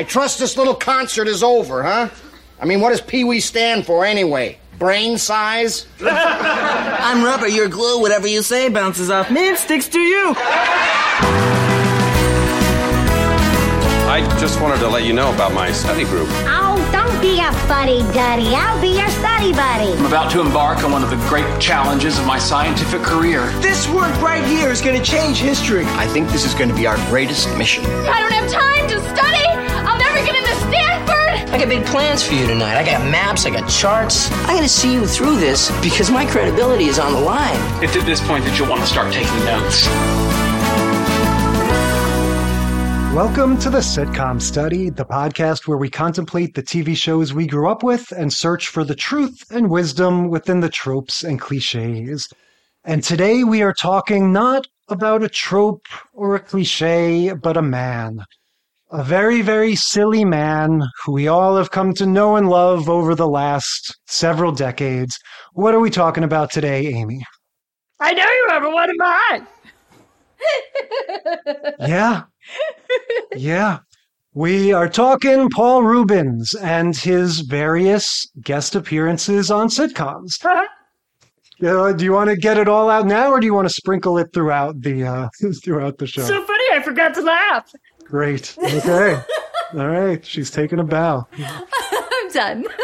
I trust this little concert is over, huh? I mean, what does Pee Wee stand for anyway? Brain size? I'm rubber, you're glue. Whatever you say bounces off me and sticks to you. I just wanted to let you know about my study group. Oh, don't be a buddy duddy. I'll be your study buddy. I'm about to embark on one of the great challenges of my scientific career. This work right here is going to change history. I think this is going to be our greatest mission. I don't have time to study. I'll never get into Stanford. I got big plans for you tonight. I got maps, I got charts. I got to see you through this because my credibility is on the line. It's at this point that you'll want to start taking notes. Welcome to the Sitcom Study, the podcast where we contemplate the TV shows we grew up with and search for the truth and wisdom within the tropes and cliches. And today we are talking not about a trope or a cliche, but a man. A very, very silly man who we all have come to know and love over the last several decades. What are we talking about today, Amy? I know you have What am I? Yeah. Yeah. We are talking Paul Reubens and his various guest appearances on sitcoms. Uh, do you want to get it all out now, or do you want to sprinkle it throughout the uh, throughout the show? so funny, I forgot to laugh. Great. Okay. all right. She's taking a bow. I'm done.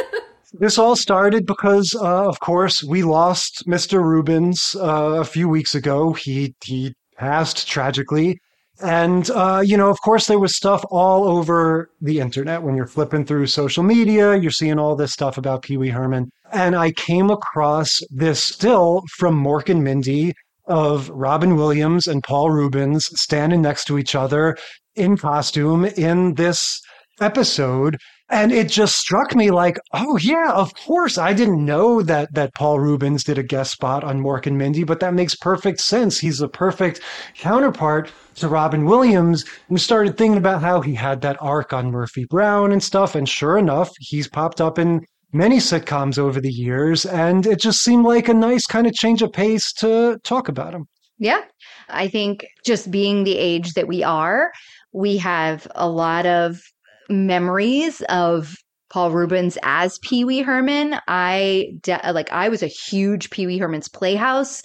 This all started because, uh, of course, we lost Mr. Reubens uh, a few weeks ago. He he passed tragically, and uh, you know, of course, there was stuff all over the internet when you're flipping through social media. You're seeing all this stuff about Pee Wee Herman, and I came across this still from Mork and Mindy of Robin Williams and Paul Reubens standing next to each other in costume in this episode and it just struck me like oh yeah of course i didn't know that that paul reubens did a guest spot on mork and mindy but that makes perfect sense he's a perfect counterpart to robin williams and started thinking about how he had that arc on murphy brown and stuff and sure enough he's popped up in many sitcoms over the years and it just seemed like a nice kind of change of pace to talk about him Yeah. I think just being the age that we are, we have a lot of memories of Paul Reubens as Pee Wee Herman. I de- like I was a huge Pee Wee Herman's Playhouse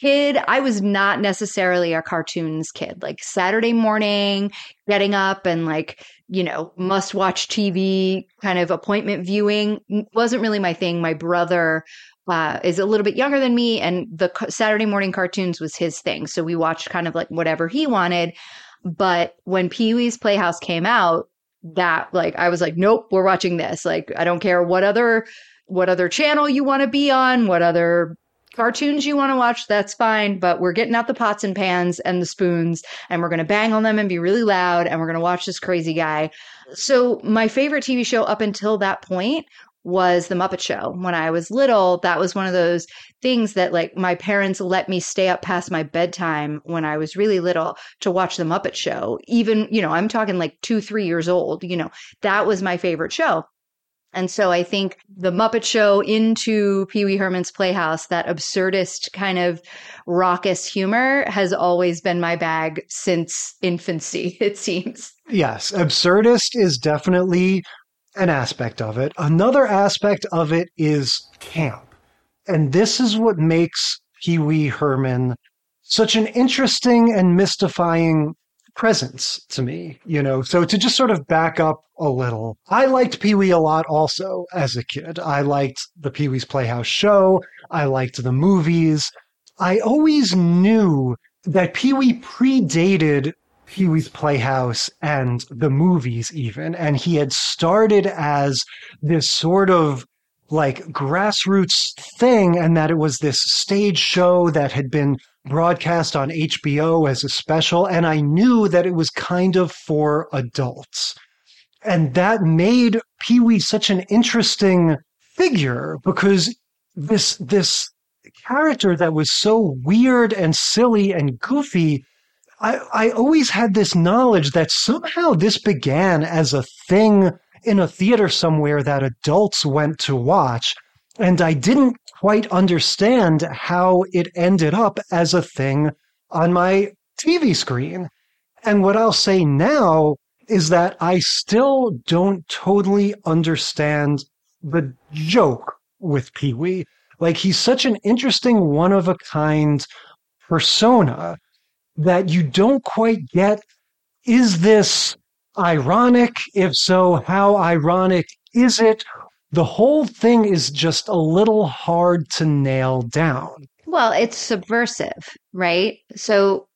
kid. I was not necessarily a cartoons kid. Like Saturday morning, getting up and like, you know, must watch TV kind of appointment viewing wasn't really my thing. My brother uh, is a little bit younger than me, and the Saturday morning cartoons was his thing. So we watched kind of like whatever he wanted. But when Pee Wee's Playhouse came out, that like I was like, nope, we're watching this. Like I don't care what other what other channel you want to be on, what other cartoons you want to watch, that's fine. But we're getting out the pots and pans and the spoons, and we're gonna bang on them and be really loud, and we're gonna watch this crazy guy. So my favorite TV show up until that point was the Muppet Show. When I was little, that was one of those things that like my parents let me stay up past my bedtime when I was really little to watch the Muppet Show. Even, you know, I'm talking like 2 3 years old, you know. That was my favorite show. And so I think the Muppet Show into Pee Wee Herman's Playhouse, that absurdist kind of raucous humor has always been my bag since infancy, it seems. Yes, absurdist is definitely an aspect of it. Another aspect of it is camp. And this is what makes Pee Wee Herman such an interesting and mystifying presence to me, you know. So to just sort of back up a little, I liked Pee Wee a lot also as a kid. I liked the Pee Wee's Playhouse show, I liked the movies. I always knew that Pee Wee predated Pee Wee's Playhouse and the movies, even. And he had started as this sort of like grassroots thing, and that it was this stage show that had been broadcast on HBO as a special. And I knew that it was kind of for adults. And that made Pee Wee such an interesting figure because this, this character that was so weird and silly and goofy I, I always had this knowledge that somehow this began as a thing in a theater somewhere that adults went to watch. And I didn't quite understand how it ended up as a thing on my TV screen. And what I'll say now is that I still don't totally understand the joke with Pee Wee. Like he's such an interesting one of a kind persona that you don't quite get. Is this ironic? If so, how ironic is it? The whole thing is just a little hard to nail down. Well, it's subversive, right? So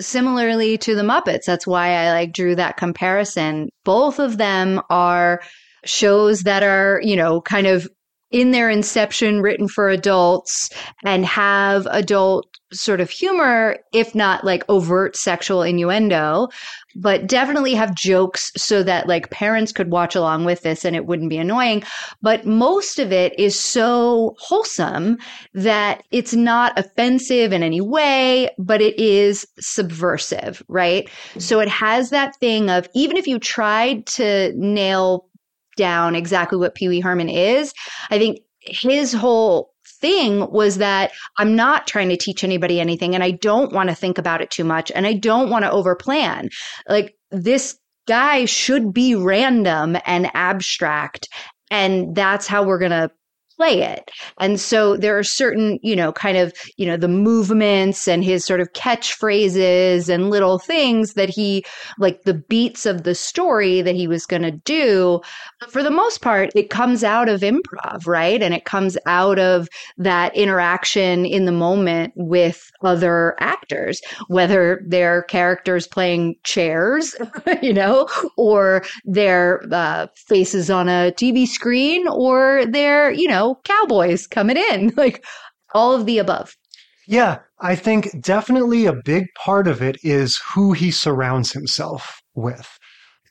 similarly to the Muppets, that's why I like drew that comparison. Both of them are shows that are, you know, kind of in their inception written for adults and have adult sort of humor, if not like overt sexual innuendo, but definitely have jokes so that like parents could watch along with this and it wouldn't be annoying. But most of it is so wholesome that it's not offensive in any way, but it is subversive, right? Mm-hmm. So it has that thing of even if you tried to nail down exactly what Pee Wee Herman is, I think his whole thing was that I'm not trying to teach anybody anything and I don't want to think about it too much and I don't want to overplan. Like this guy should be random and abstract and that's how we're going to play it. And so there are certain, you know, kind of, you know, the movements and his sort of catchphrases and little things that he, like the beats of the story that he was going to do. For the most part, it comes out of improv, right? And it comes out of that interaction in the moment with other actors, whether they're characters playing chairs, you know, or their uh, faces on a TV screen, or they're, you know, cowboys coming in, like all of the above. Yeah, I think definitely a big part of it is who he surrounds himself with.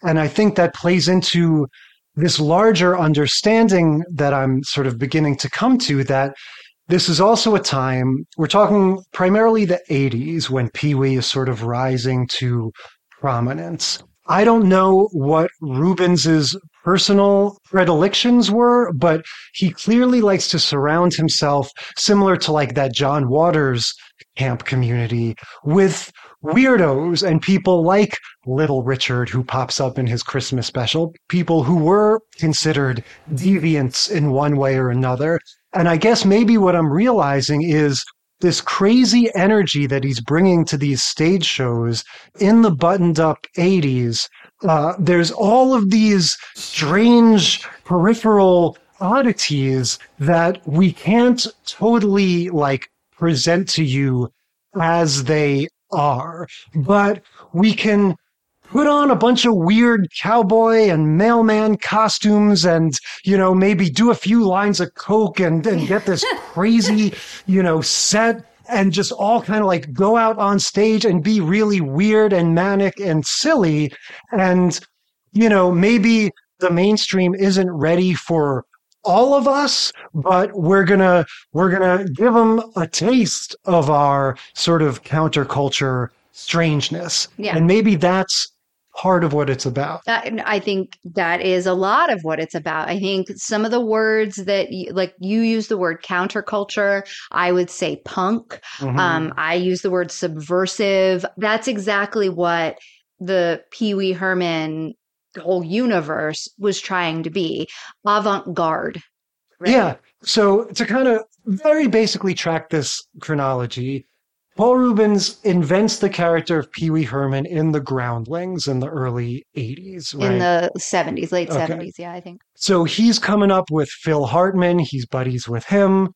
And I think that plays into this larger understanding that I'm sort of beginning to come to that this is also a time, we're talking primarily the 80s when Pee Wee is sort of rising to prominence. I don't know what Reubens's personal predilections were, but he clearly likes to surround himself, similar to like that John Waters camp community, with weirdos and people like Little Richard, who pops up in his Christmas special, people who were considered deviants in one way or another. And I guess maybe what I'm realizing is this crazy energy that he's bringing to these stage shows in the buttoned up 80s uh, there's all of these strange peripheral oddities that we can't totally like present to you as they are, but we can put on a bunch of weird cowboy and mailman costumes and, you know, maybe do a few lines of coke and, and get this crazy, you know, set and just all kind of like go out on stage and be really weird and manic and silly. And, you know, maybe the mainstream isn't ready for all of us, but we're gonna we're gonna give them a taste of our sort of counterculture strangeness, Yeah. and maybe that's part of what it's about. That, I think that is a lot of what it's about. I think some of the words that, you, like you use the word counterculture, I would say punk. Mhm. Um, I use the word subversive. That's exactly what the Pee Wee Herman whole universe was trying to be avant garde. Yeah. So to kind of very basically track this chronology, Paul Reubens invents the character of Pee Wee Herman in the Groundlings in the early 80s, right? In the 70s, late Okay. 70s, yeah, I think. so he's coming up with Phil Hartman, he's buddies with him,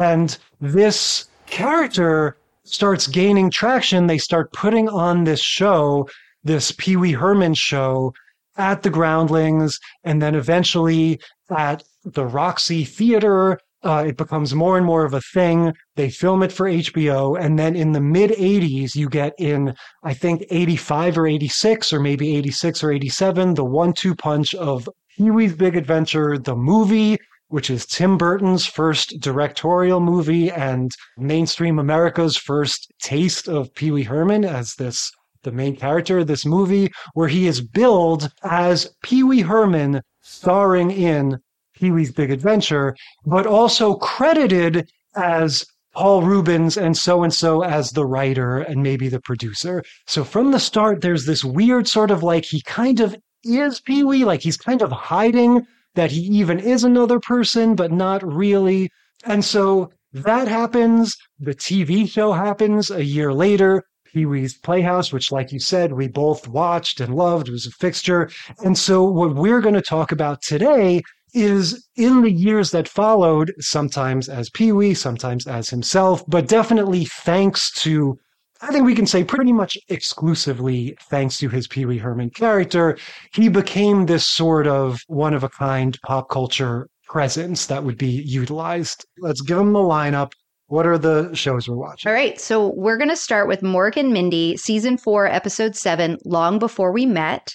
and this character starts gaining traction. They start putting on this show, this Pee Wee Herman show at the Groundlings, and then eventually at the Roxy Theater. Uh, it becomes more and more of a thing. They film it for HBO. And then in the mid 80s, you get in, I think, 85 or 86, or maybe 86 or 87, the one two punch of Pee Wee's Big Adventure, the movie, which is Tim Burton's first directorial movie and mainstream America's first taste of Pee Wee Herman as this the main character of this movie, where he is billed as Pee Wee Herman, starring in Pee Wee's Big Adventure, but also credited as Paul Reubens and so and so as the writer and maybe the producer. So from the start, there's this weird sort of like he kind of is Pee Wee. Like he's kind of hiding that he even is another person, but not really. And so that happens. The TV show happens a year later. Pee Wee's Playhouse, which, like you said, we both watched and loved, was a fixture. And so, what we're going to talk about today is in the years that followed, sometimes as Pee Wee, sometimes as himself, but definitely thanks to, I think we can say pretty much exclusively thanks to his Pee Wee Herman character, he became this sort of one of a kind pop culture presence that would be utilized. Let's give him the lineup. What are the shows we're watching? All right, so we're going to start with Mork and Mindy, season four, episode seven, Long Before We Met.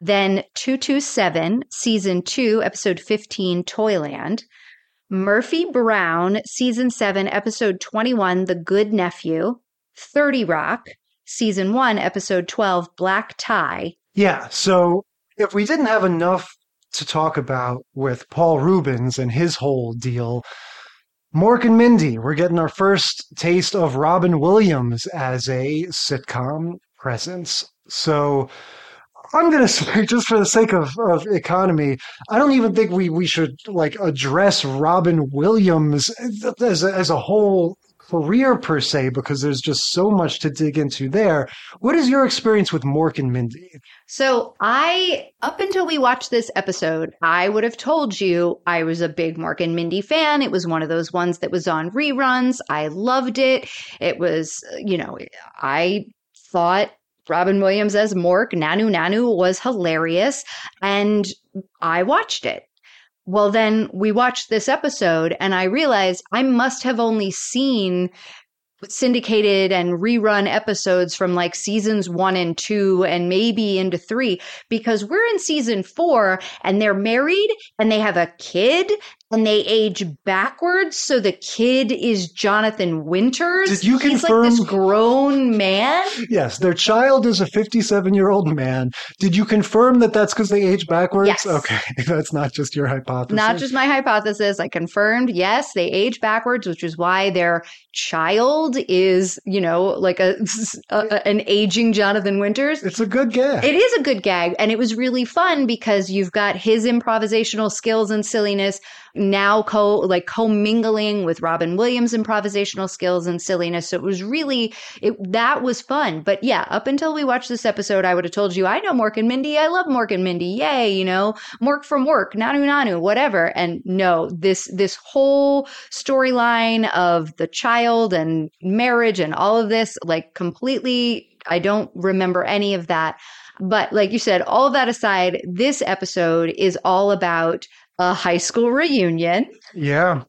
Then 227, season two, episode 15, Toyland. Murphy Brown, season seven, episode 21, The Good Nephew. 30 Rock, season one, episode 12, Black Tie. Yeah, so if we didn't have enough to talk about with Paul Reubens and his whole deal, Mork and Mindy, we're getting our first taste of Robin Williams as a sitcom presence. So I'm going to say, just for the sake of, of economy, I don't even think we, we should like address Robin Williams as a, as a whole career per se, because there's just so much to dig into there. What is your experience with Mork and Mindy? So I, up until we watched this episode, I would have told you I was a big Mork and Mindy fan. It was one of those ones that was on reruns. I loved it. It was, you know, I thought Robin Williams as Mork, Nanu Nanu was hilarious. And I watched it. Well, then we watched this episode and I realized I must have only seen syndicated and rerun episodes from like seasons one and two and maybe into three because we're in season four and they're married and they have a kid and they age backwards. So the kid is Jonathan Winters. Did you He's confirm- like this grown man. Yes, their child is a 57 year old man. Did you confirm that that's because they age backwards? Yes. Okay, that's not just your hypothesis. Not just my hypothesis. I confirmed, yes, they age backwards, which is why their child is, you know, like a, a an aging Jonathan Winters. It's a good gag. It is a good gag, and it was really fun because you've got his improvisational skills and silliness now co like commingling with Robin Williams' improvisational skills and silliness. So it was really it that was fun. But yeah, up until we watched this episode, I would have told you I know Mork and Mindy. I love Mork and Mindy. Yay, you know, Mork from work, Nanu Nanu, whatever. And no, this this whole storyline of the child and marriage and all of this, like completely, I don't remember any of that. But like you said, all that aside, this episode is all about a high school reunion, yeah.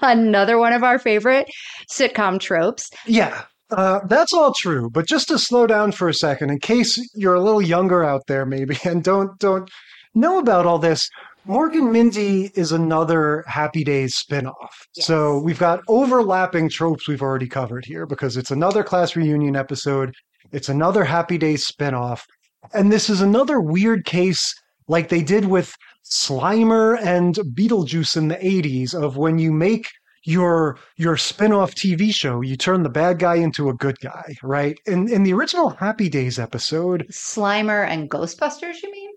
another one of our favorite sitcom tropes. Yeah. Uh, that's all true, but just to slow down for a second, in case you're a little younger out there, maybe, and don't don't know about all this, Mork and Mindy is another Happy Days spinoff. Yes. So we've got overlapping tropes we've already covered here because it's another class reunion episode, it's another Happy Days spinoff, and this is another weird case like they did with Slimer and Beetlejuice in the 80s of when you make your your spin-off TV show, you turn the bad guy into a good guy, right? In in the original Happy Days episode, Slimer and Ghostbusters, you mean?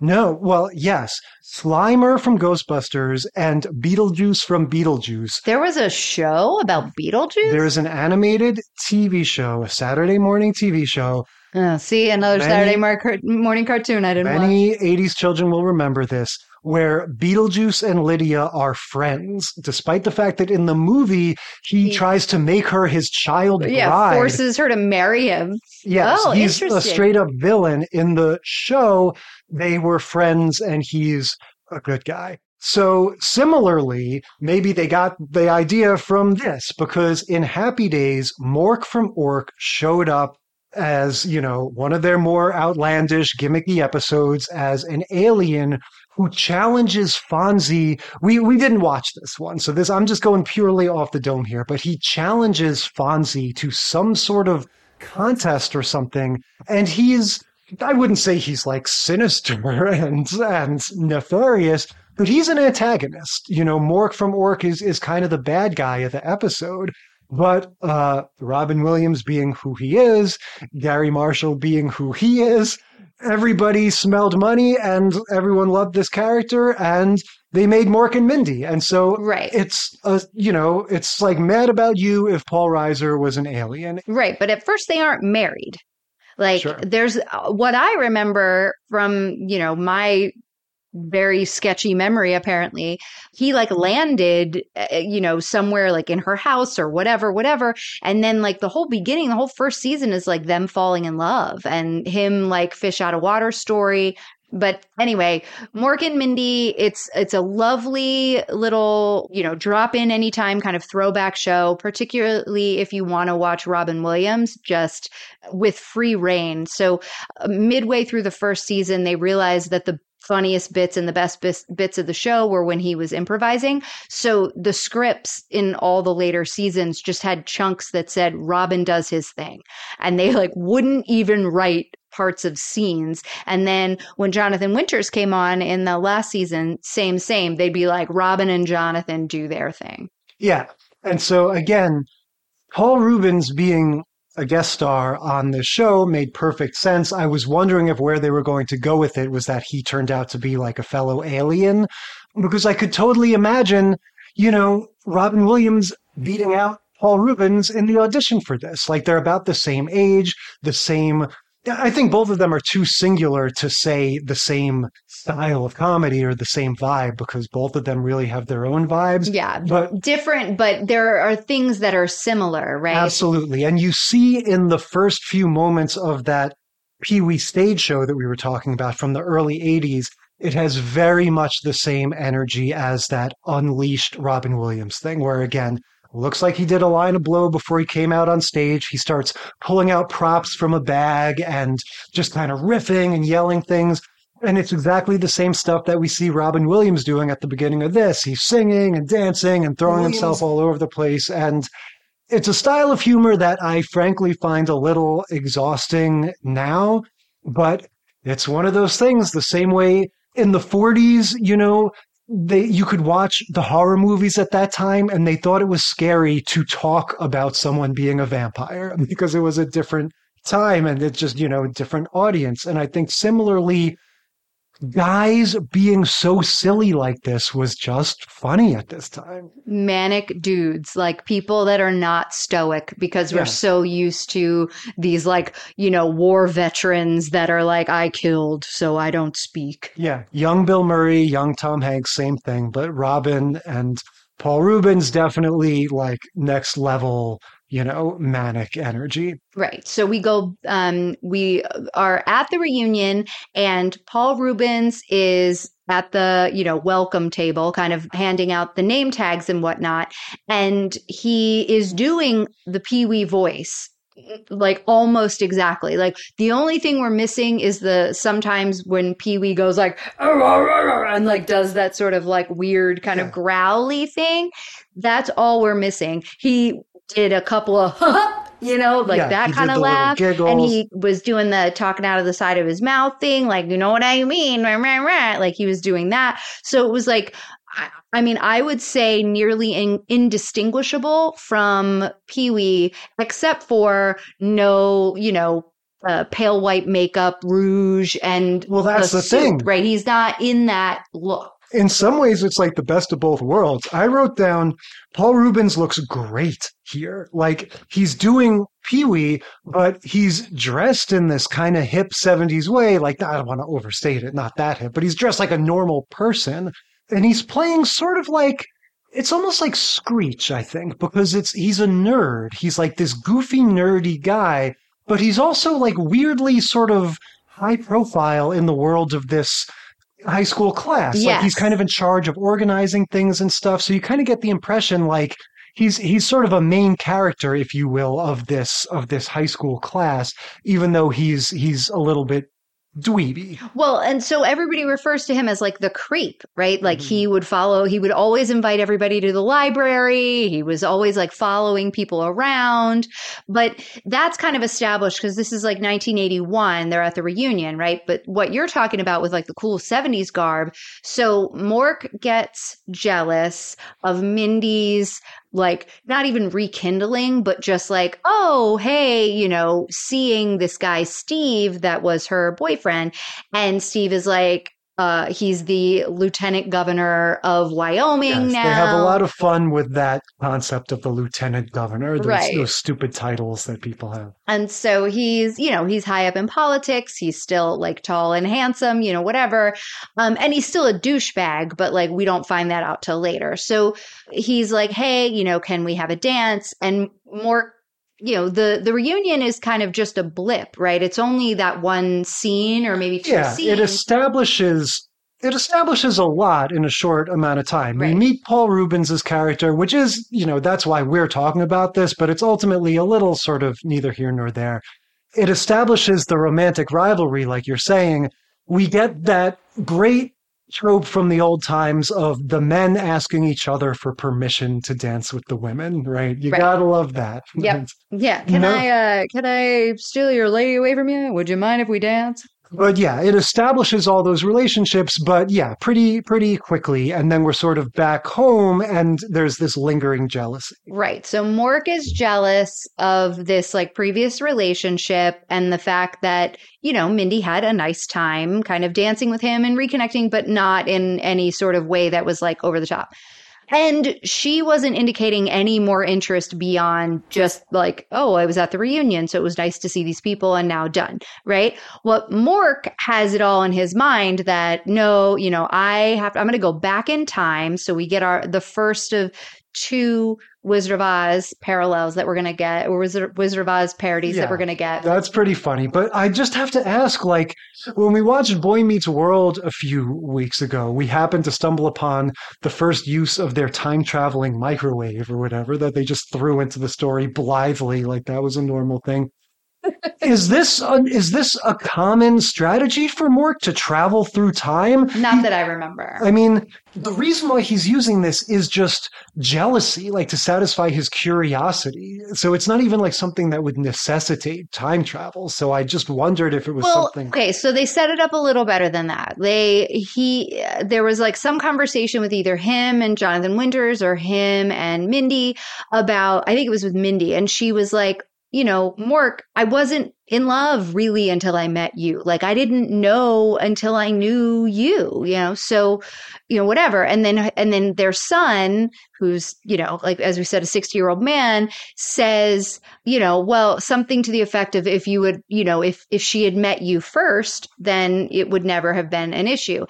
no, well, yes, Slimer from Ghostbusters and Beetlejuice from Beetlejuice. There was a show about Beetlejuice? There's an animated TV show, a Saturday morning TV show. See, another Many- Saturday mar- morning cartoon I didn't watch. Many 80s children will remember this, where Beetlejuice and Lydia are friends, despite the fact that in the movie he, He- tries to make her his child Yeah, bride. forces her to marry him. Yes, Oh, he's a straight up villain. In the show, they were friends and he's a good guy. So similarly, maybe they got the idea from this because in Happy Days, Mork from Ork showed up as, you know, one of their more outlandish, gimmicky episodes as an alien who challenges Fonzie. We we didn't watch this one, so this I'm just going purely off the dome here, but he challenges Fonzie to some sort of contest or something, and he's I wouldn't say he's like sinister and and nefarious, but he's an antagonist. You know, Mork from Ork is is kind of the bad guy of the episode. But uh, Robin Williams being who he is, Garry Marshall being who he is, everybody smelled money and everyone loved this character and they made Mork and Mindy. And so Right. it's a, you know, it's like mad about you if Paul Reiser was an alien. Right. But at first, they aren't married. Like, Sure. there's uh, what I remember from, you know, my very sketchy memory apparently. He like landed uh, you know somewhere like in her house or whatever whatever. And then like the whole beginning the whole first season is like them falling in love and him like fish out of water story. But anyway mork and mindy it's it's a lovely little you know drop in anytime kind of throwback show particularly if you want to watch robin williams just with free reign. So uh, midway through the first season they realized that the funniest bits and the best bis- bits of the show were when he was improvising. So the scripts in all the later seasons just had chunks that said Robin does his thing. And they like wouldn't even write parts of scenes. And then when Jonathan Winters came on in the last season, same, same, they'd be like Robin and Jonathan do their thing. Yeah. And so again, Paul Rubens being a guest star on the show made perfect sense. I was wondering if where they were going to go with it was that he turned out to be like a fellow alien, because I could totally imagine, you know, Robin Williams beating out Paul Reubens in the audition for this. Like they're about the same age, the same. I think both of them are too singular to say the same style of comedy or the same vibe because both of them really have their own vibes. Yeah. But Different, but there are things that are similar, right? Absolutely. And you see in the first few moments of that Pee Wee stage show that we were talking about from the early 80s, it has very much the same energy as that unleashed Robin Williams thing, where again, looks like he did a line of blow before he came out on stage. He starts pulling out props from a bag and just kind of riffing and yelling things. And it's exactly the same stuff that we see Robin Williams doing at the beginning of this. He's singing and dancing and throwing Williams- himself all over the place. And it's a style of humor that I frankly find a little exhausting now, but it's one of those things the same way in the 40s, you know, they you could watch the horror movies at that time and they thought it was scary to talk about someone being a vampire because it was a different time and it's just, you know, a different audience. And I think similarly guys being so silly like this was just funny at this time. manic dudes, like people that are not stoic because we're Yeah. so used to these like, you know, war veterans that are like, I killed, so I don't speak. Yeah, young Bill Murray, young Tom Hanks, same thing. But Robin and Paul Reubens definitely like next level, you know, manic energy. Right. So we go, um, we are at the reunion, and Paul Reubens is at the, you know, welcome table, kind of handing out the name tags and whatnot. And he is doing the Pee Wee voice. Like almost exactly. Like the only thing we're missing is the sometimes when Pee Wee goes like and like does that sort of like weird kind of growly thing. That's all we're missing. He did a couple of you know, like Yeah, that kind of laugh. And he was doing the talking out of the side of his mouth thing, like, you know what I mean? Rah, rah, rah. Like he was doing that. So it was like, I, I mean, I would say nearly in, indistinguishable from Pee Wee, except for no, you know, uh, pale white makeup, rouge, and Well, that's a the suit, thing. right? He's not in that look. In some ways, it's like the best of both worlds. I wrote down Paul Reubens looks great here. Like he's doing Pee Wee, but he's dressed in this kind of hip 70s way. Like, I don't want to overstate it, not that hip, but he's dressed like a normal person. And he's playing sort of like it's almost like Screech, I think, because it's he's a nerd. He's like this goofy, nerdy guy, but he's also like weirdly sort of high profile in the world of this high school class. Like he's kind of in charge of organizing things and stuff. So you kind of get the impression like he's he's sort of a main character, if you will, of this of this high school class, even though he's he's a little bit dweeby. Well, and so everybody refers to him as like the creep, right? Like he mm-hmm. would follow, he would always invite everybody to the library. He was always like following people around. But that's kind of established because this is like 1981. They're at the reunion, right? But what you're talking about with like the cool 70s garb. So Mork gets jealous of Mindy's like not even rekindling, but just like, oh, hey, you know, seeing this guy, Steve, that was her boyfriend. And Steve is like, uh, he's the lieutenant governor of Wyoming Yes, now. They have a lot of fun with that concept of the lieutenant governor, those, Right. those stupid titles that people have. And so he's, you know, he's high up in politics. He's still like tall and handsome, you know, whatever. Um, and he's still a douchebag, but like we don't find that out till later. So he's like, hey, you know, can we have a dance? And more, you know, the the reunion is kind of just a blip, right? It's only that one scene or maybe two Yeah, scenes. it establishes it establishes a lot in a short amount of time. We meet Paul Reubens' character, which is, you know, that's why we're talking about this, but it's ultimately a little sort of neither here nor there. It establishes the romantic rivalry, like you're saying. We get that great trope from the old times of the men asking each other for permission to dance with the women, right? You Right. gotta love that. Yep. yeah. Can No. I uh can I steal your lady away from you? Would you mind if we dance? But yeah, it establishes all those relationships, but yeah, pretty pretty quickly, and then we're sort of back home, and there's this lingering jealousy. Right. So Mork is jealous of this like previous relationship and the fact that, you know, Mindy had a nice time kind of dancing with him and reconnecting, but not in any sort of way that was like over the top. And she wasn't indicating any more interest beyond just like, oh, I was at the reunion, so it was nice to see these people and now done, right? What Mork has it all in his mind that no, you know, I have I'm going to go back in time so we get our the first of two Wizard of Oz parallels that we're going to get or Wizard, Wizard of Oz parodies Yeah. that we're going to get. That's pretty funny. But I just have to ask, like, when we watched Boy Meets World a few weeks ago, we happened to stumble upon the first use of their time traveling microwave or whatever that they just threw into the story blithely, like that was a normal thing. Is this a, is this a common strategy for Mork to travel through time? Not that I remember. I mean, the reason why he's using this is just jealousy, like to satisfy his curiosity. So it's not even like something that would necessitate time travel. So I just wondered if it was well, something. okay, so they set it up a little better than that. They he there was like some conversation with either him and Jonathan Winters or him and Mindy about I think it was with Mindy and she was like, you know, Mork, I wasn't in love really until I met you. Like I didn't know until I knew you, you know. So, you know, whatever. And then and then their son who's, you know, like as we said a 60-year-old man says, you know, well, something to the effect of if you would, you know, if if she had met you first, then it would never have been an issue.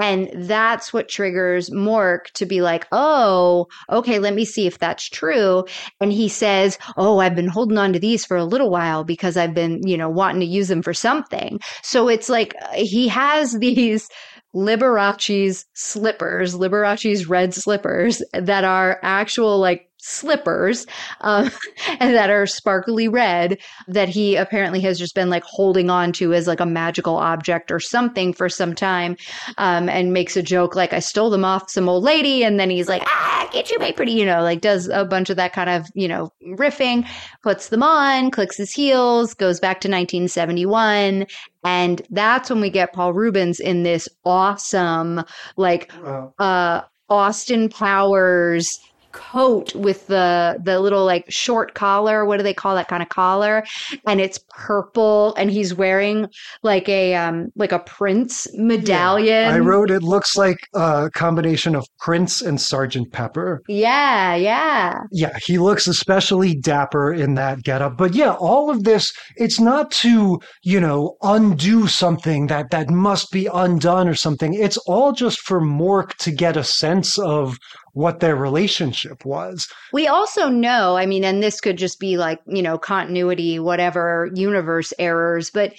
And that's what triggers Mork to be like, oh, okay, let me see if that's true. And he says, oh, I've been holding on to these for a little while because I've been, you know, wanting to use them for something. So it's like uh, he has these Liberace's slippers, Liberace's red slippers that are actual like slippers um, and that are sparkly red that he apparently has just been like holding on to as like a magical object or something for some time um, and makes a joke like I stole them off some old lady and then he's like ah get you my pretty you know like does a bunch of that kind of you know riffing puts them on clicks his heels goes back to 1971 and that's when we get Paul Reubens in this awesome like Wow. uh Austin Powers coat with the the little like short collar what do they call that kind of collar? And it's purple and he's wearing like a um like a prince medallion I wrote it looks like a combination of Prince and Sergeant Pepper. yeah yeah Yeah, he looks especially dapper in that getup. But yeah, all of this, it's not to, you know, undo something that, that must be undone or something. It's all just for Mork to get a sense of what their relationship was. We also know, I mean, and this could just be like, you know, continuity, whatever, universe errors, but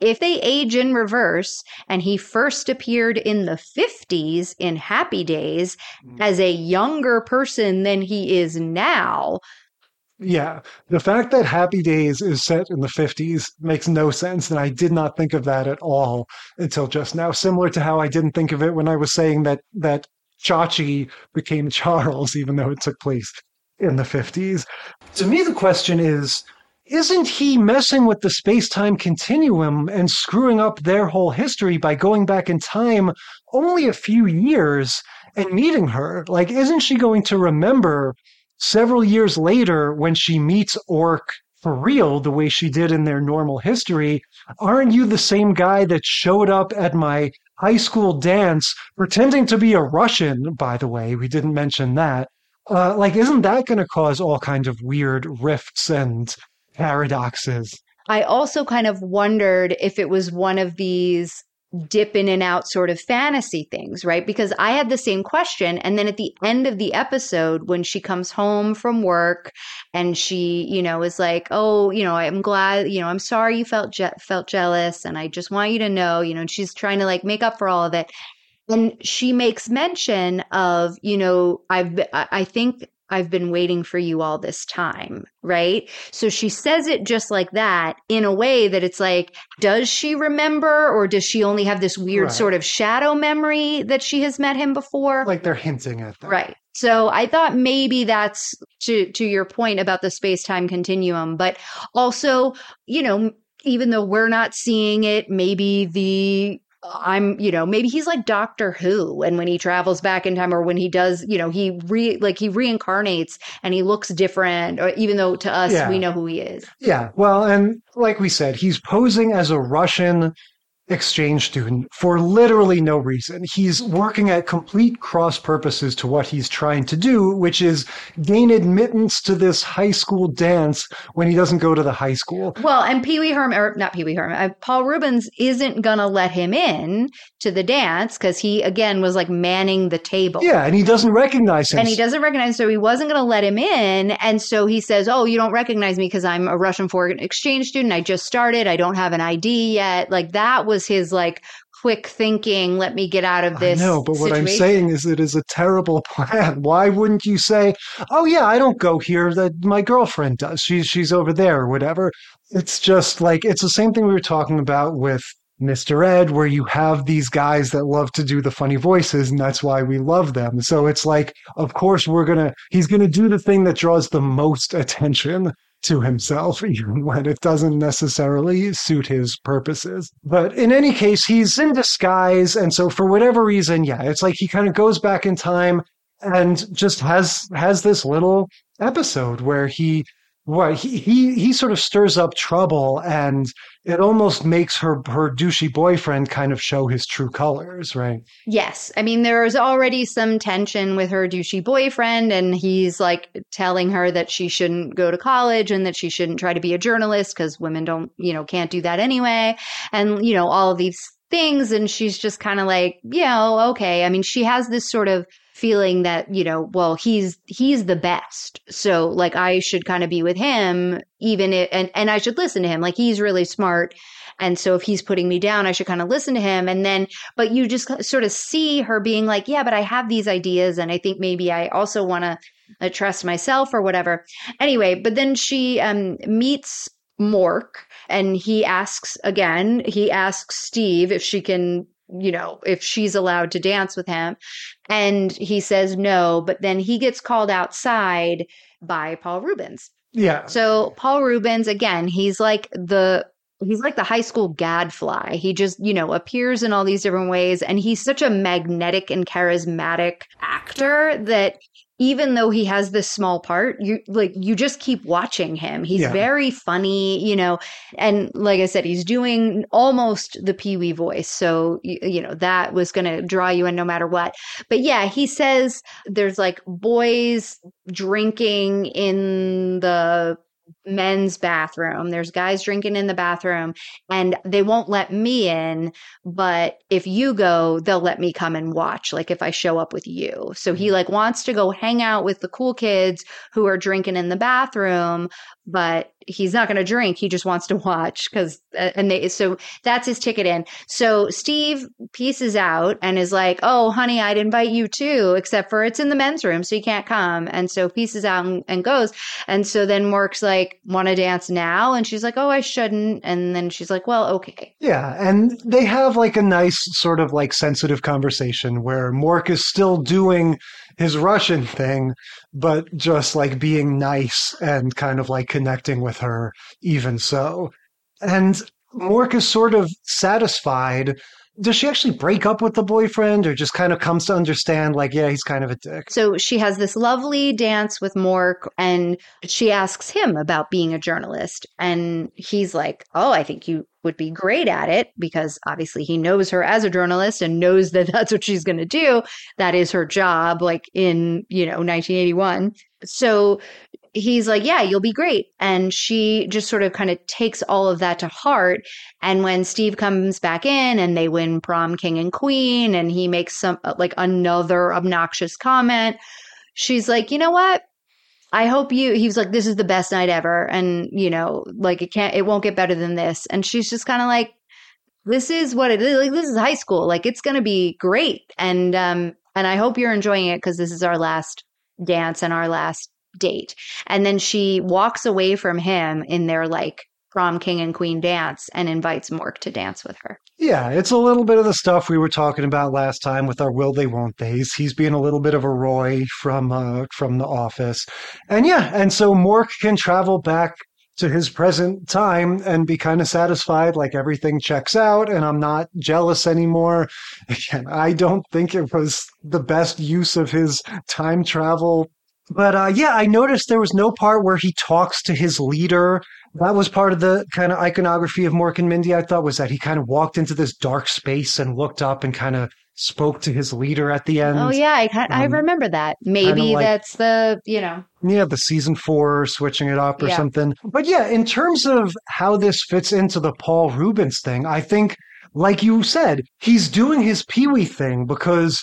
if they age in reverse and he first appeared in the 50s in Happy Days mm. as a younger person than he is now, Yeah, the fact that Happy Days is set in the 50s makes no sense, and I did not think of that at all until just now. Similar to how I didn't think of it when I was saying that that Chachi became Charles, even though it took place in the 50s. To me, the question is isn't he messing with the space time continuum and screwing up their whole history by going back in time only a few years and meeting her? Like, isn't she going to remember several years later, when she meets Orc for real, the way she did in their normal history, aren't you the same guy that showed up at my high school dance pretending to be a Russian, by the way? We didn't mention that. Uh, like, isn't that going to cause all kinds of weird rifts and paradoxes? I also kind of wondered if it was one of these dip in and out sort of fantasy things, right? Because I had the same question. And then at the end of the episode, when she comes home from work and she, you know, is like, oh, you know, I'm glad, you know, I'm sorry you felt, je- felt jealous. And I just want you to know, you know, and she's trying to like make up for all of it. And she makes mention of, you know, I've, I think I've been waiting for you all this time, right? So she says it just like that in a way that it's like, does she remember or does she only have this weird Right. sort of shadow memory that she has met him before? Like they're hinting at that. Right. So I thought maybe that's to to your point about the space-time continuum, but also, you know, even though we're not seeing it, maybe the I'm, you know, maybe he's like Doctor Who and when he travels back in time or when he does, you know, he re like he reincarnates and he looks different or even though to us Yeah. we know who he is. Yeah, well, and like we said, he's posing as a Russian exchange student for literally no reason. He's working at complete cross purposes to what he's trying to do, which is gain admittance to this high school dance when he doesn't go to the high school. Well, and Pee Wee Herman, or not Pee Wee Herman, uh, Paul Reubens isn't gonna let him in to the dance because he again was like manning the table. Yeah, and he doesn't recognize him. And he doesn't recognize, so he wasn't going to let him in. And so he says, "Oh, you don't recognize me because I'm a Russian foreign exchange student. I just started. I don't have an ID yet." Like that was his like quick thinking. Let me get out of this. No, but what I'm saying is it is a terrible plan. Why wouldn't you say, "Oh yeah, I don't go here. That my girlfriend does. She's she's over there or whatever." It's just like it's the same thing we were talking about with Mr. Ed, where you have these guys that love to do the funny voices, and that's why we love them. So it's like, of course, we're gonna he's gonna do the thing that draws the most attention to himself, even when it doesn't necessarily suit his purposes. But in any case, he's in disguise. And so for whatever reason, yeah, it's like he kind of goes back in time and just has, has this little episode where he, what he, he, he sort of stirs up trouble and it almost makes her, her douchey boyfriend kind of show his true colors, right? Yes. I mean, there's already some tension with her douchey boyfriend, and he's like telling her that she shouldn't go to college and that she shouldn't try to be a journalist because women don't, you know, can't do that anyway. And, you know, all of these things. And she's just kind of like, you know, okay. I mean, she has this sort of feeling that, you know, well, he's, he's the best. So like I should kind of be with him, even if, and, and I should listen to him. Like he's really smart. And so if he's putting me down, I should kind of listen to him. And then, but you just sort of see her being like, yeah, but I have these ideas. And I think maybe I also want to uh, trust myself or whatever. Anyway, but then she um, meets Mork and he asks again, he asks Steve if she can, you know, if she's allowed to dance with him. And he says no, but then he gets called outside by Paul Reubens. Yeah. So Paul Reubens, again, he's like the he's like the high school gadfly. He just, you know, appears in all these different ways and he's such a magnetic and charismatic actor that even though he has this small part, you like you just keep watching him. He's Yeah. very funny, you know, and like I said, he's doing almost the Pee Wee voice. So you, you know that was going to draw you in no matter what. But yeah, he says there's like boys drinking in the men's bathroom. There's guys drinking in the bathroom and they won't let me in, but if you go, they'll let me come and watch like if I show up with you. So he mm. like wants to go hang out with the cool kids who are drinking in the bathroom, but he's not going to drink. He just wants to watch cuz uh, and they so that's his ticket in. So Steve pieces out and is like, "Oh, honey, I'd invite you too, except for it's in the men's room, so you can't come." And so pieces out and, and goes. And so then Mork's like, "Want to dance now?" And she's like, "Oh, I shouldn't." And then she's like, "Well, okay." Yeah, and they have like a nice sort of like sensitive conversation where Mork is still doing his Russian thing, but just like being nice and kind of like connecting with her even so. And Mork is sort of satisfied does she actually break up with the boyfriend or just kind of comes to understand like yeah he's kind of a dick So she has this lovely dance with Mork, and she asks him about being a journalist. And he's like, Oh, I think you would be great at it because obviously he knows her as a journalist and knows that that's what she's going to do. That is her job, like in, you know, 1981. So he's like, Yeah, you'll be great. And she just sort of kind of takes all of that to heart. And when Steve comes back in and they win prom king and queen, and he makes some like another obnoxious comment, she's like, you know what? I hope you, he was like, this is the best night ever. And, you know, like it can't, it won't get better than this. And she's just kind of like, this is what it is. Like, this is high school. Like, it's going to be great. And, um, and I hope you're enjoying it because this is our last dance and our last date. And then she walks away from him in their like prom king and queen dance and invites Mork to dance with her. Yeah, it's a little bit of the stuff we were talking about last time with our will they won't they's. He's being a little bit of a Roy from uh, from the office, and yeah, and so Mork can travel back to his present time and be kind of satisfied, like everything checks out, and I'm not jealous anymore. Again, I don't think it was the best use of his time travel. But uh, yeah, I noticed there was no part where he talks to his leader that was part of the kind of iconography of Mork and Mindy, I thought, was that he kind of walked into this dark space and looked up and kind of spoke to his leader at the end. Oh yeah, I kind I Um, remember that. Maybe like- that's the, you know, Yeah, the season four switching it up or Yeah. something. But yeah, in terms of how this fits into the Paul Reubens thing, I think, like you said, he's doing his Pee Wee thing because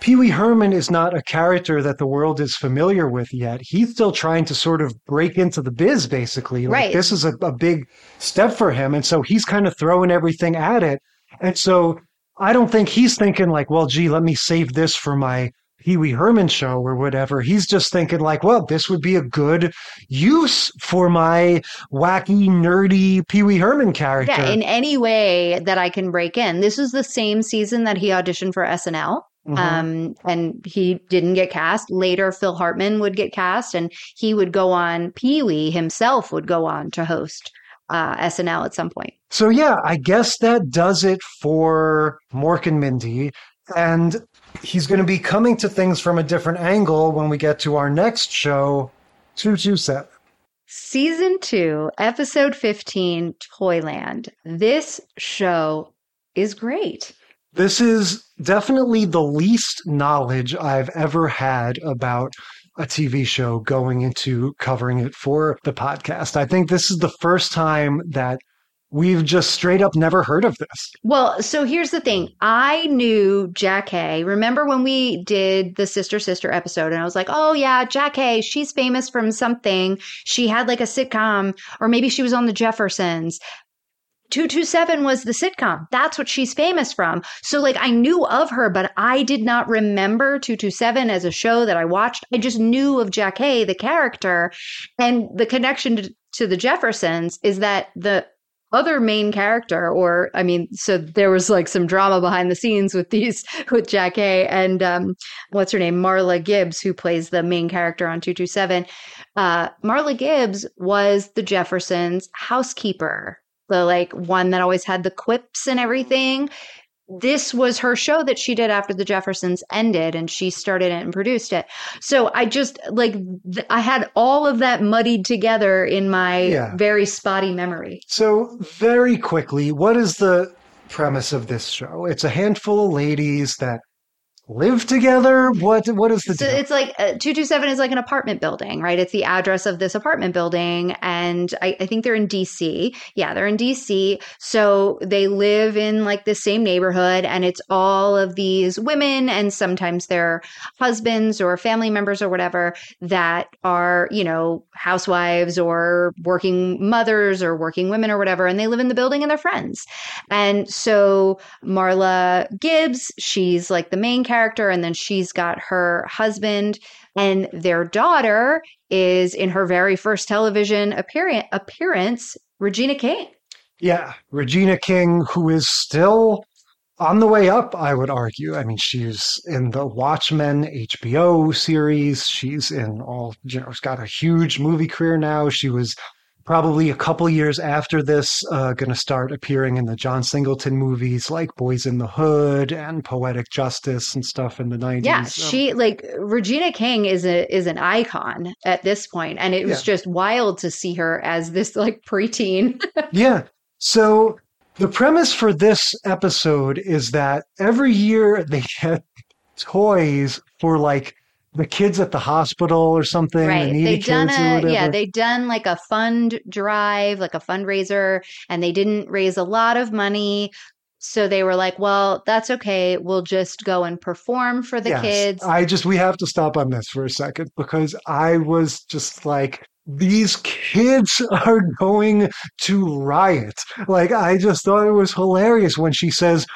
Pee Wee Herman is not a character that the world is familiar with yet. He's still trying to sort of break into the biz, basically. Like, Right. This is a, a big step for him. And so he's kind of throwing everything at it. And so I don't think he's thinking like, well, gee, let me save this for my Pee Wee Herman show or whatever. He's just thinking like, well, this would be a good use for my wacky, nerdy Pee Wee Herman character. yeah, in any way that I can break in. This was the same season that he auditioned for SNL. Mhm. Um, and he didn't get cast. Later, Phil Hartman would get cast, and he would go on. Pee Wee himself would go on to host uh, SNL at some point. So yeah, I guess that does it for Mork and Mindy. And he's going to be coming to things from a different angle when we get to our next show, 227. Season two, episode 15, Toyland. This show is great. This is definitely the least knowledge I've ever had about a TV show going into covering it for the podcast. I think this is the first time that we've just straight up never heard of this. Well, so here's the thing. I knew Jackée. Remember when we did the Sister Sister episode and I was like, oh yeah, Jackée, she's famous from something. She had like a sitcom or maybe she was on the Jeffersons. 227 was the sitcom. That's what she's famous from. So like I knew of her, but I did not remember 227 as a show that I watched. I just knew of Jackée, the character. And the connection to, the Jeffersons is that the other main character, or I mean, so there was like some drama behind the scenes with these with Jackée and um, what's her name, Marla Gibbs, who plays the main character on two two seven. Uh, Marla Gibbs was the Jeffersons' housekeeper, the like one that always had the quips and everything. This was her show that she did after the Jeffersons ended, and she started it and produced it. So I just like th- I had all of that muddied together in my Yeah. very spotty memory. So, very quickly, what is the premise of this show? It's a handful of ladies that live together. What what is the So deal? it's like uh, 227 is like an apartment building, right? It's the address of this apartment building. And I, I think they're in DC. Yeah, they're in DC. So they live in like the same neighborhood and it's all of these women and sometimes their husbands or family members or whatever that are, you know, housewives or working mothers or working women or whatever. And they live in the building and they're friends. And so Marla Gibbs, she's like the main character, and then she's got her husband, and their daughter is in her very first television appearance, appearance Regina King. yeah, Regina King, who is still on the way up, I would argue. I mean, she's in the Watchmen HBO series. She's in all, you know, she's got a huge movie career now. She was probably a couple years after this, uh, going to start appearing in the John Singleton movies like Boyz n the Hood and Poetic Justice and stuff in the 90s. Yeah, she like Regina King is a is an icon at this point, and it was Yeah. just wild to see her as this like preteen. Yeah. So the premise for this episode is that every year they get toys for like the kids at the hospital or something, right? needy They done a yeah, they done like a fund drive, like a fundraiser, and they didn't raise a lot of money. So they were like, "Well, that's okay. We'll just go and perform for the Yes. kids." I just we have to stop on this for a second because I was just like these kids are going to riot. Like I just thought it was hilarious when she says,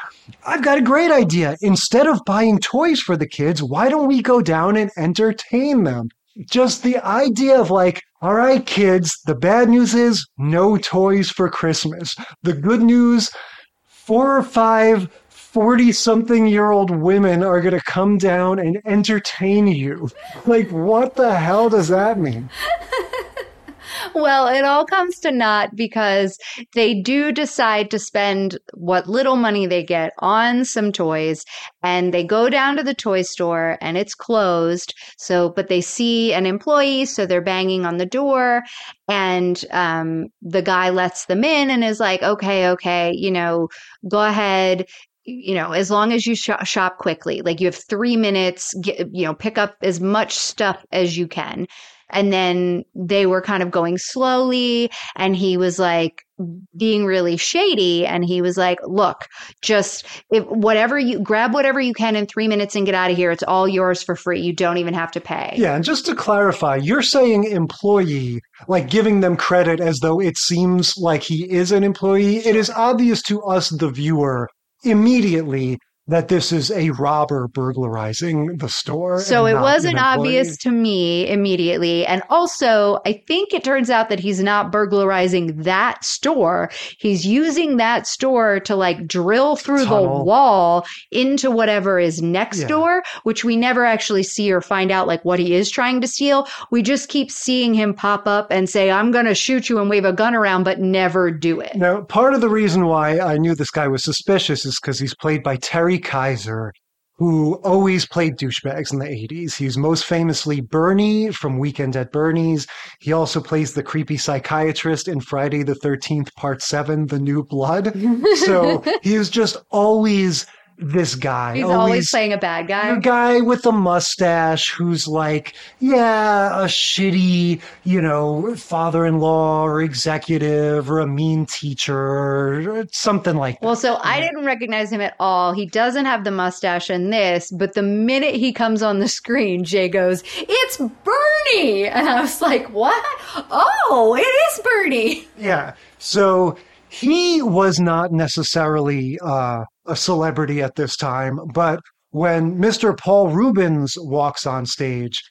"I've got a great idea. Instead of buying toys for the kids, why don't we go down and entertain them?" Just the idea of like, all right, kids, the bad news is no toys for Christmas. The good news four or five 40 something year old women are going to come down and entertain you. Like, what the hell does that mean? Well, it all comes to naught because they do decide to spend what little money they get on some toys and they go down to the toy store and it's closed. So, but they see an employee, so they're banging on the door and um, the guy lets them in and is like, okay, okay, you know, go ahead. You know, as long as you shop, quickly, like you have three minutes, get, you know, pick up as much stuff as you can and then they were kind of going slowly and he was like being really shady and he was like look just if whatever you grab whatever you can in 3 minutes and get out of here. It's all yours for free. You don't even have to pay. Yeah, and just to clarify, you're saying employee, like giving them credit as though it seems like he is an employee. It is obvious to us, the viewer, immediately that this is a robber burglarizing the store. So it wasn't obvious to me immediately. And also, I think it turns out that he's not burglarizing that store. He's using that store to like drill through the wall into whatever is next Yeah. door, which we never actually see or find out like what he is trying to steal. We just keep seeing him pop up and say, I'm going to shoot you and wave a gun around, but never do it. Now, part of the reason why I knew this guy was suspicious is because he's played by Terry Kiser, who always played douchebags in the 80s. He's most famously Bernie from Weekend at Bernie's. He also plays the creepy psychiatrist in Friday the 13th, Part 7, The New Blood. so he is just always this guy. He's always playing a bad guy. a guy with a mustache who's like, yeah, a shitty, you know, father-in-law or executive or a mean teacher or something like that. Well, so I didn't recognize him at all. He doesn't have the mustache in this, but the minute he comes on the screen, Jay goes, It's Bernie! And I was like, What? Oh, it is Bernie. Yeah. So he was not necessarily uh, a celebrity at this time, but when Mr. Paul Reubens walks on stage,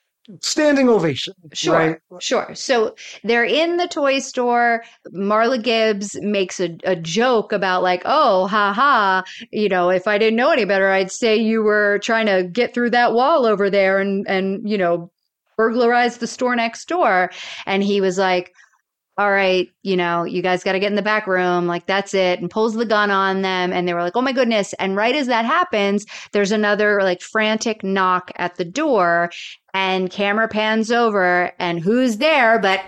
standing ovation. Sure, Right? sure. So they're in the toy store. Marla Gibbs makes a, a joke about like, oh, ha ha, you know, if I didn't know any better, I'd say you were trying to get through that wall over there and and you know, burglarize the store next door. And he was like, all right, you know, you guys got to get in the back room. Like, that's it. And pulls the gun on them. And they were like, oh my goodness. And right as that happens, there's another like frantic knock at the door. And camera pans over. And who's there but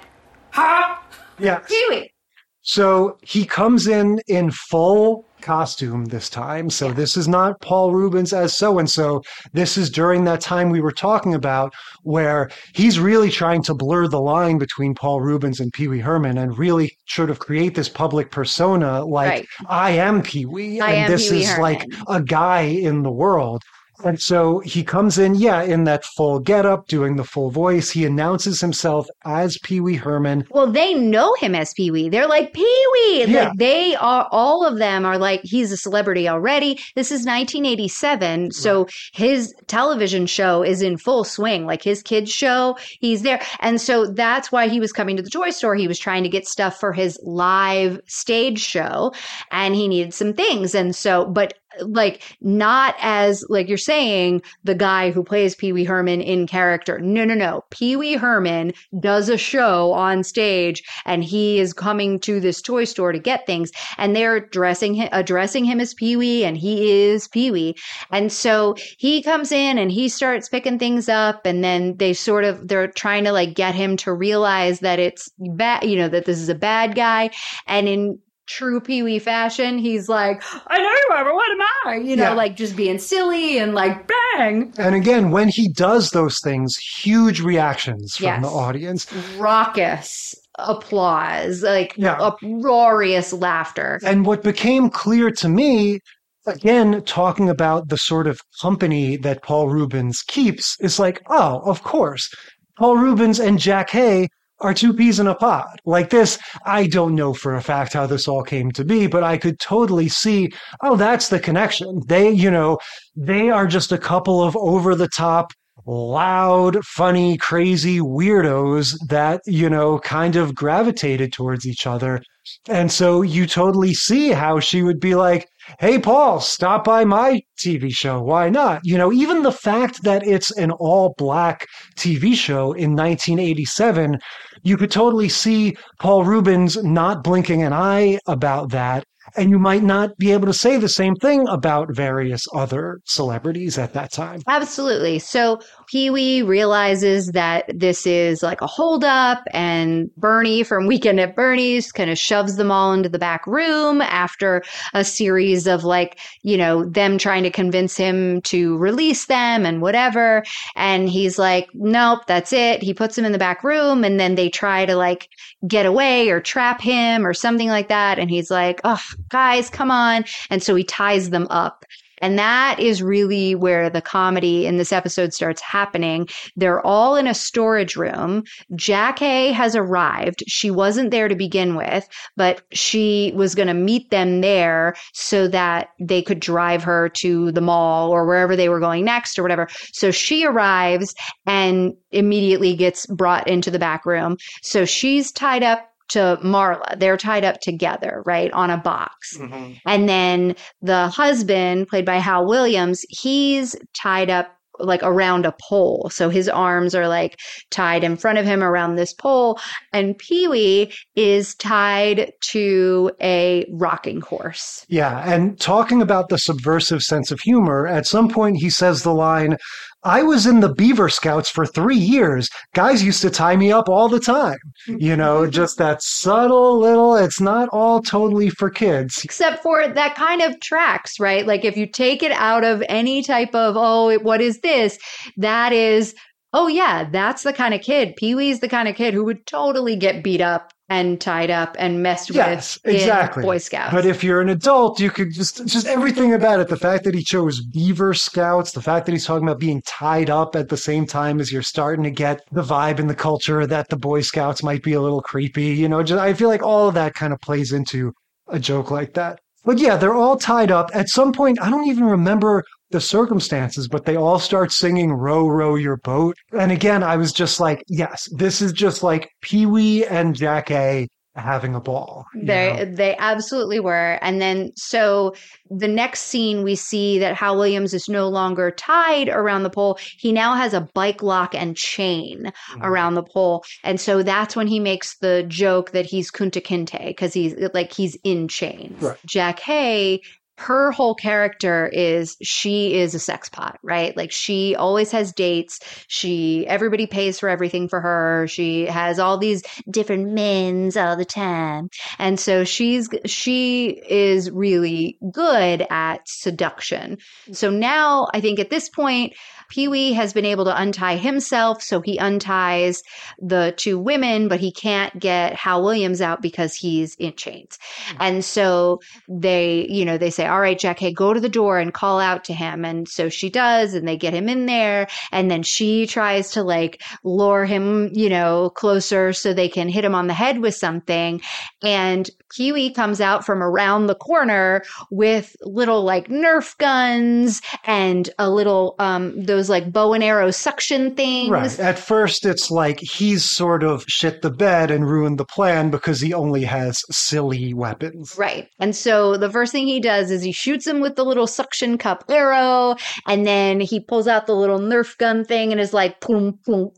Ha! Yeah. Pee Wee. So he comes in in full costume this time. So this is not Paul Reubens as so and so. This is during that time we were talking about where he's really trying to blur the line between Paul Reubens and Pee Wee Herman and really sort of create this public persona like Right. I am Pee Wee and am this is like a guy in the world. And so he comes in, yeah, in that full getup, doing the full voice. He announces himself as Pee Wee Herman. Well, they know him as Pee Wee. They're like Pee Wee. Yeah. Like they are. All of them are like he's a celebrity already. This is 1987, so his television show is in full swing. Like his kids show, he's there, and so that's why he was coming to the toy store. He was trying to get stuff for his live stage show, and he needed some things. And so, but like not as like you're saying the guy who plays Pee Wee Herman in character. No, no, no. Pee Wee Herman does a show on stage, and he is coming to this toy store to get things, and they're dressing him, addressing him as Pee Wee, and he is Pee Wee, and so he comes in and he starts picking things up, and then they sort of they're trying to like get him to realize that it's bad, you know, that this is a bad guy, and in true Pee Wee fashion, he's like, I know you are, but what am I? You know, Yeah. like just being silly and like bang. And again, when he does those things, huge reactions from Yes. the audience. Raucous applause, like Yeah. uproarious laughter. And what became clear to me, again, talking about the sort of company that Paul Reubens keeps, is like, oh, of course, Paul Reubens and Jackée are two peas in a pod. Like this, I don't know for a fact how this all came to be, but I could totally see, oh, that's the connection. They, you know, they are just a couple of over the top, loud, funny, crazy weirdos that, you know, kind of gravitated towards each other. And so you totally see how she would be like, Hey, Paul, stop by my TV show. Why not? You know, even the fact that it's an all black TV show in 1987, you could totally see Paul Reubens not blinking an eye about that. And you might not be able to say the same thing about various other celebrities at that time. Absolutely. So Pee Wee realizes that this is like a holdup, and Bernie from Weekend at Bernie's kind of shoves them all into the back room after a series of like, you know, them trying to convince him to release them and whatever. And he's like, nope, that's it. He puts them in the back room, and then they try to like get away or trap him or something like that. And he's like, oh, guys, come on. And so he ties them up. And that is really where the comedy in this episode starts happening. They're all in a storage room. Jackée has arrived. She wasn't there to begin with, but she was going to meet them there so that they could drive her to the mall or wherever they were going next or whatever. So she arrives and immediately gets brought into the back room. So she's tied up to Marla. They're tied up together, right, on a box. Mm-hmm. And then the husband, played by Hal Williams, he's tied up like around a pole. So his arms are like tied in front of him around this pole. And Pee Wee is tied to a rocking horse. Yeah. And talking about the subversive sense of humor, at some point he says the line, I was in the Beaver Scouts for three years. Guys used to tie me up all the time. You know, just that subtle little, it's not all totally for kids. Except for that kind of tracks, right? Like if you take it out of any type of, oh, what is this? That is, oh, yeah, that's the kind of kid. Pee Wee's the kind of kid who would totally get beat up and tied up and messed Yes, with in exactly. Boy Scouts. But if you're an adult, you could just just everything about it. The fact that he chose Beaver Scouts, the fact that he's talking about being tied up at the same time as you're starting to get the vibe and the culture that the Boy Scouts might be a little creepy. You know, just I feel like all of that kind of plays into a joke like that. But yeah, they're all tied up. At some point, I don't even remember the circumstances, but they all start singing Row, Row Your Boat. And again, I was just like, yes, this is just like Pee Wee and Jackée having a ball. They know? they absolutely were. And then so the next scene we see that Hal Williams is no longer tied around the pole. He now has a bike lock and chain Mm-hmm. around the pole. And so that's when he makes the joke that he's Kunta Kinte because he's like he's in chains. Right. Jackée her whole character is she is a sex pot, right? Like she always has dates. She everybody pays for everything for her. She has all these different men's all the time. And so she's she is really good at seduction. Mm-hmm. So now I think at this point Pee Wee has been able to untie himself, so he unties the two women, but he can't get Hal Williams out because he's in chains. And so they, you know, they say, All right, Jack, hey, go to the door and call out to him. And so she does, and they get him in there. And then she tries to like lure him, you know, closer so they can hit him on the head with something. And Pee Wee comes out from around the corner with little like Nerf guns and a little, um, those like bow and arrow suction things. Right. At first, it's like he's sort of shit the bed and ruined the plan because he only has silly weapons. Right. And so the first thing he does is he shoots him with the little suction cup arrow, and then he pulls out the little Nerf gun thing and is like, boom, boom,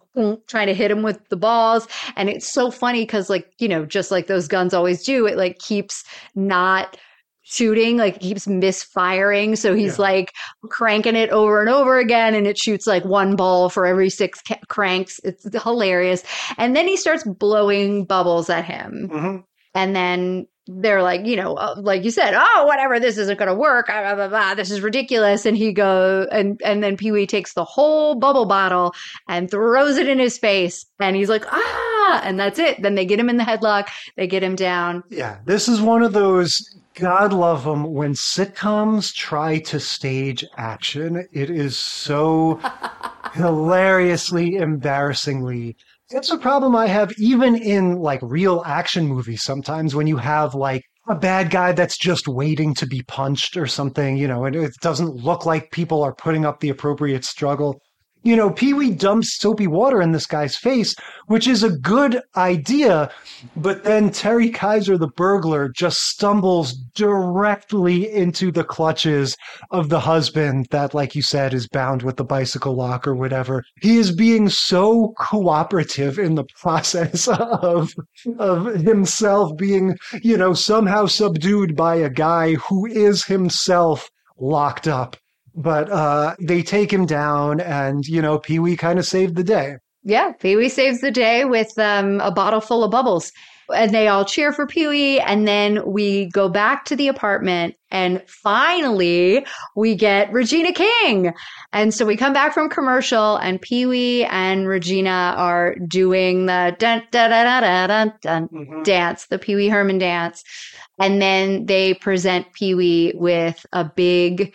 trying to hit him with the balls. And it's so funny because, like, you know, just like those guns always do, it like keeps not shooting like keeps misfiring so he's Yeah. like cranking it over and over again and it shoots like one ball for every six ca- cranks it's hilarious and then he starts blowing bubbles at him Mhm. and then they're like you know uh, like you said oh whatever this isn't going to work ah, blah, blah, blah, this is ridiculous and he go and and then pee-wee takes the whole bubble bottle and throws it in his face and he's like ah and that's it then they get him in the headlock they get him down Yeah, this is one of those. God love them when sitcoms try to stage action. It is so hilariously, embarrassingly. It's a problem I have even in like real action movies sometimes when you have like a bad guy that's just waiting to be punched or something, you know, and it doesn't look like people are putting up the appropriate struggle. You know, Pee Wee dumps soapy water in this guy's face, which is a good idea, but then Terry Kiser, the burglar, just stumbles directly into the clutches of the husband that, like you said, is bound with the bicycle lock or whatever. He is being so cooperative in the process of, of himself being, you know, somehow subdued by a guy who is himself locked up. But uh, they take him down, and, you know, Pee Wee kind of saved the day. Yeah, Pee Wee saves the day with um, a bottle full of bubbles. And they all cheer for Pee Wee. And then we go back to the apartment. And finally, we get Regina King. And so we come back from commercial, and Pee Wee and Regina are doing the dun, dun, dun, dun, dun dance, the Pee Wee Herman dance. And then they present Pee Wee with a big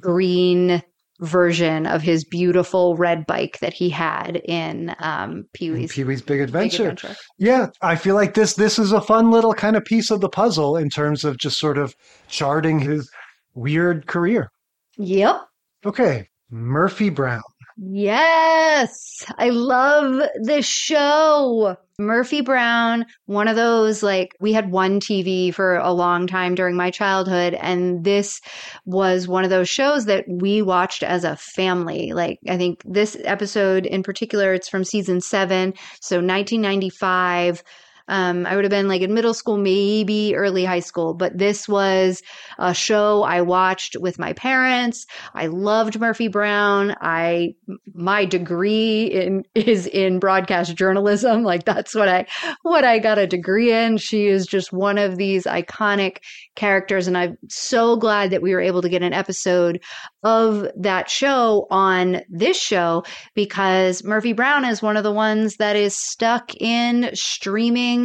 green version of his beautiful red bike that he had in um, Pee Wee's Pee Wee's Big Big Adventure. Adventure. Yeah, I feel like this this is a fun little kind of piece of the puzzle in terms of just sort of charting his weird career. Yep. Okay, Murphy Brown. Yes. I love this show. Murphy Brown, one of those like we had one TV for a long time during my childhood and this was one of those shows that we watched as a family. Like I think this episode in particular it's from season 7, so 1995 um, I would have been like in middle school, maybe early high school, but this was a show I watched with my parents. I loved Murphy Brown. I my degree in is in broadcast journalism. Like that's what I what I got a degree in. She is just one of these iconic characters, and I'm so glad that we were able to get an episode of that show on this show because Murphy Brown is one of the ones that is stuck in streaming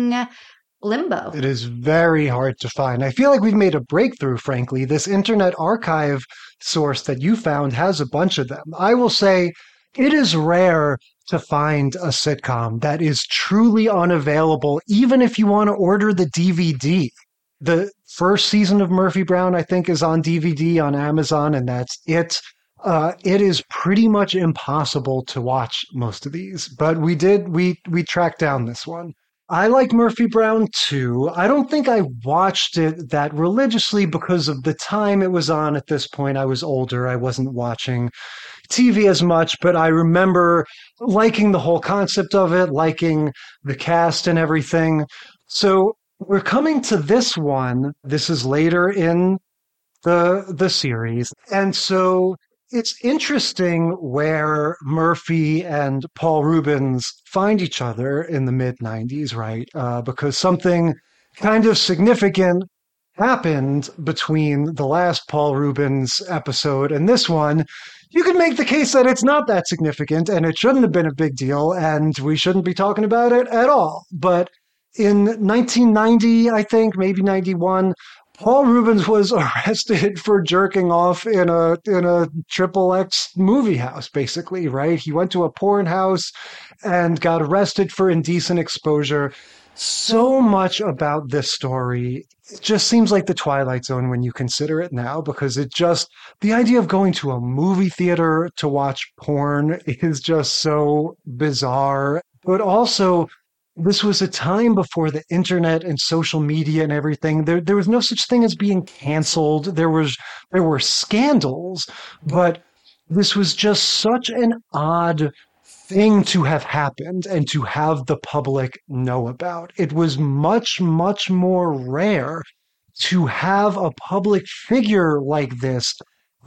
limbo. It is very hard to find. I feel like we've made a breakthrough, frankly. This Internet Archive source that you found has a bunch of them. I will say it is rare to find a sitcom that is truly unavailable, even if you want to order the DVD. The first season of Murphy Brown, I think, is on DVD on Amazon, and that's it. Uh, it is pretty much impossible to watch most of these, but we did we we tracked down this one. I like Murphy Brown too. I don't think I watched it that religiously because of the time it was on at this point. I was older. I wasn't watching TV as much, but I remember liking the whole concept of it, liking the cast and everything. So we're coming to this one. This is later in the the series. And so it's interesting where Murphy and Paul Reubens find each other in the mid 90s, right? Uh, because something kind of significant happened between the last Paul Reubens episode and this one. You could make the case that it's not that significant and it shouldn't have been a big deal and we shouldn't be talking about it at all. But in 1990, I think, maybe 91, Paul Reubens was arrested for jerking off in a in a triple X movie house, basically, right? He went to a porn house and got arrested for indecent exposure. So much about this story it just seems like the Twilight Zone when you consider it now, because it just the idea of going to a movie theater to watch porn is just so bizarre. But also this was a time before the internet and social media and everything. There, there was no such thing as being canceled. There was, there were scandals, but this was just such an odd thing to have happened and to have the public know about. It was much, much more rare to have a public figure like this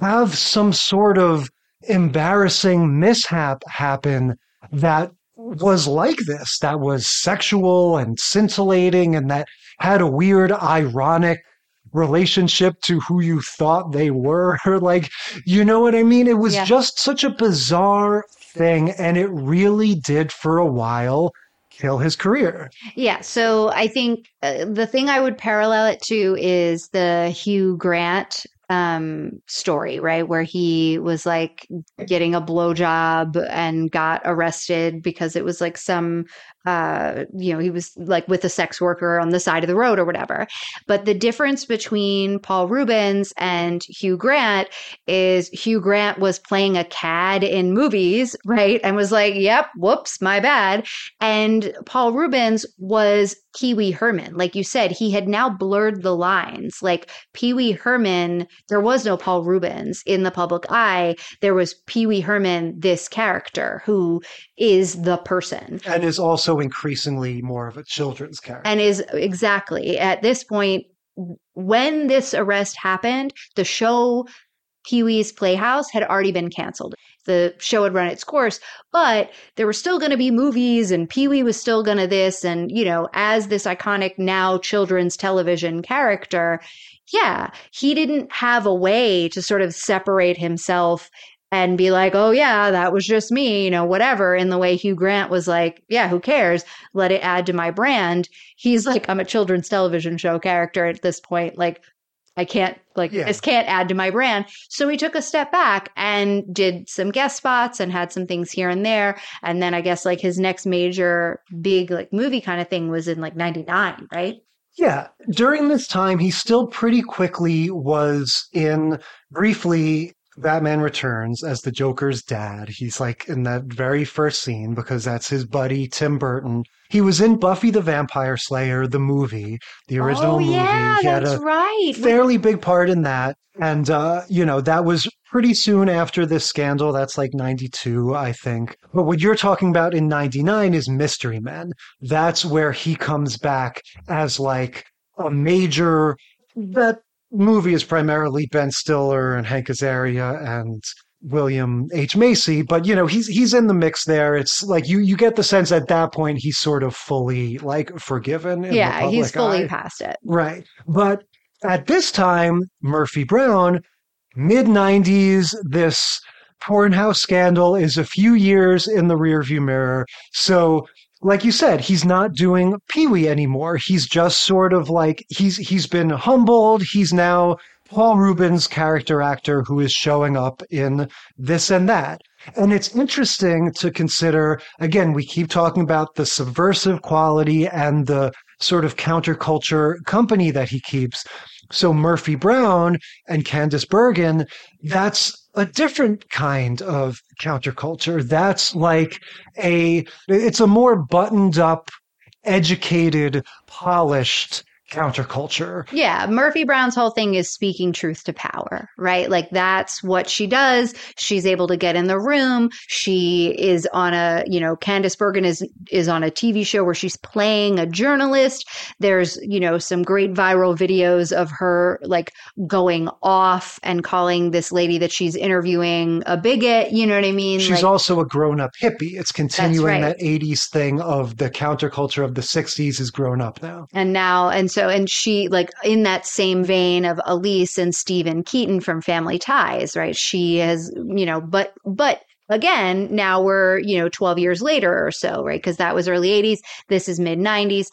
have some sort of embarrassing mishap happen that was like this, that was sexual and scintillating and that had a weird, ironic relationship to who you thought they were. like, you know what I mean? It was Yeah. just such a bizarre thing, and it really did for a while kill his career. Yeah, so I think uh, the thing I would parallel it to is the Hugh Grant um story, right? Where he was like getting a blowjob and got arrested because it was like some uh you know, he was like with a sex worker on the side of the road or whatever. But the difference between Paul Reubens and Hugh Grant is Hugh Grant was playing a cad in movies, right? And was like, "Yep, whoops, my bad." And Paul Reubens was Pee Wee Herman. Like you said, he had now blurred the lines. Like Pee Wee Herman, there was no Paul Reubens in the public eye. There was Pee Wee Herman, this character who is the person. And is also increasingly more of a children's character. And is exactly at this point, when this arrest happened, the show Pee Wee's Playhouse had already been canceled. The show had run its course, but there were still going to be movies, and Pee Wee was still going to this. And, you know, as this iconic now children's television character, yeah, he didn't have a way to sort of separate himself and be like, oh, yeah, that was just me, you know, whatever. In the way Hugh Grant was like, yeah, who cares? Let it add to my brand. He's like, I'm a children's television show character at this point. Like, I can't, like, Yeah. this can't add to my brand. So he took a step back and did some guest spots and had some things here and there. And then I guess like his next major big, like, movie kind of thing was in like 99, right? Yeah, during this time, he still pretty quickly was in briefly Batman Returns as the Joker's dad. He's like in that very first scene because that's his buddy Tim Burton. He was in Buffy the Vampire Slayer, the movie, the original oh, movie. yeah, he had that's a right. fairly big part in that. And, uh, you know, that was pretty soon after this scandal. That's like 92, I think. But what you're talking about in 99 is Mystery Men. That's where he comes back as like a major, that movie is primarily Ben Stiller and Hank Azaria and William H. Macy, but you know, he's he's in the mix there. It's like you you get the sense at that point he's sort of fully like forgiven. in the yeah, he's fully eye. past it. Right. But at this time, Murphy Brown, mid 90s, this porn house scandal is a few years in the rearview mirror. So, like you said, he's not doing Pee Wee anymore. He's just sort of like he's he's been humbled. He's now Paul Reubens' character actor who is showing up in this and that. And it's interesting to consider again, we keep talking about the subversive quality and the sort of counterculture company that he keeps. So Murphy Brown and Candice Bergen, that's a different kind of counterculture. That's like a, it's a more buttoned up, educated, polished counterculture. Yeah, Murphy Brown's whole thing is speaking truth to power, right? Like that's what she does. She's able to get in the room. She is on a, you know, Candice Bergen is is on a TV show where she's playing a journalist. There's, you know, some great viral videos of her like going off and calling this lady that she's interviewing a bigot, you know what I mean? She's like, also a grown up hippie. It's continuing right. that 80s thing of the counterculture of the 60s is grown up now. and now and so and she like in that same vein of Elyse and Steven Keaton from Family Ties, right? She has, you know, but but again, now we're, you know, 12 years later or so, right? Because that was early 80s. This is mid 90s.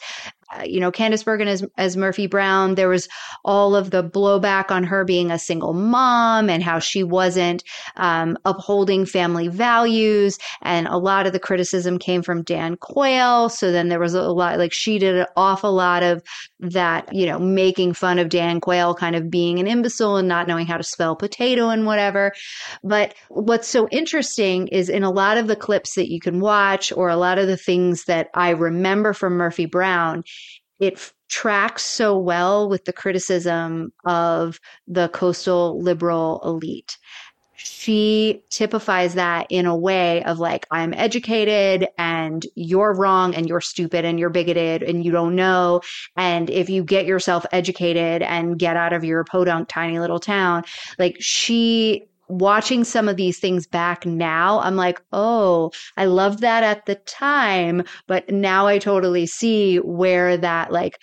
Uh, you know, Candice Bergen as, as Murphy Brown, there was all of the blowback on her being a single mom and how she wasn't um, upholding family values. And a lot of the criticism came from Dan Quayle. So then there was a lot, like she did an awful lot of that, you know, making fun of Dan Quayle kind of being an imbecile and not knowing how to spell potato and whatever. But what's so interesting is in a lot of the clips that you can watch or a lot of the things that I remember from Murphy Brown, it tracks so well with the criticism of the coastal liberal elite. She typifies that in a way of like, I'm educated and you're wrong and you're stupid and you're bigoted and you don't know. And if you get yourself educated and get out of your podunk tiny little town, like she watching some of these things back now, I'm like, oh, I loved that at the time, but now I totally see where that like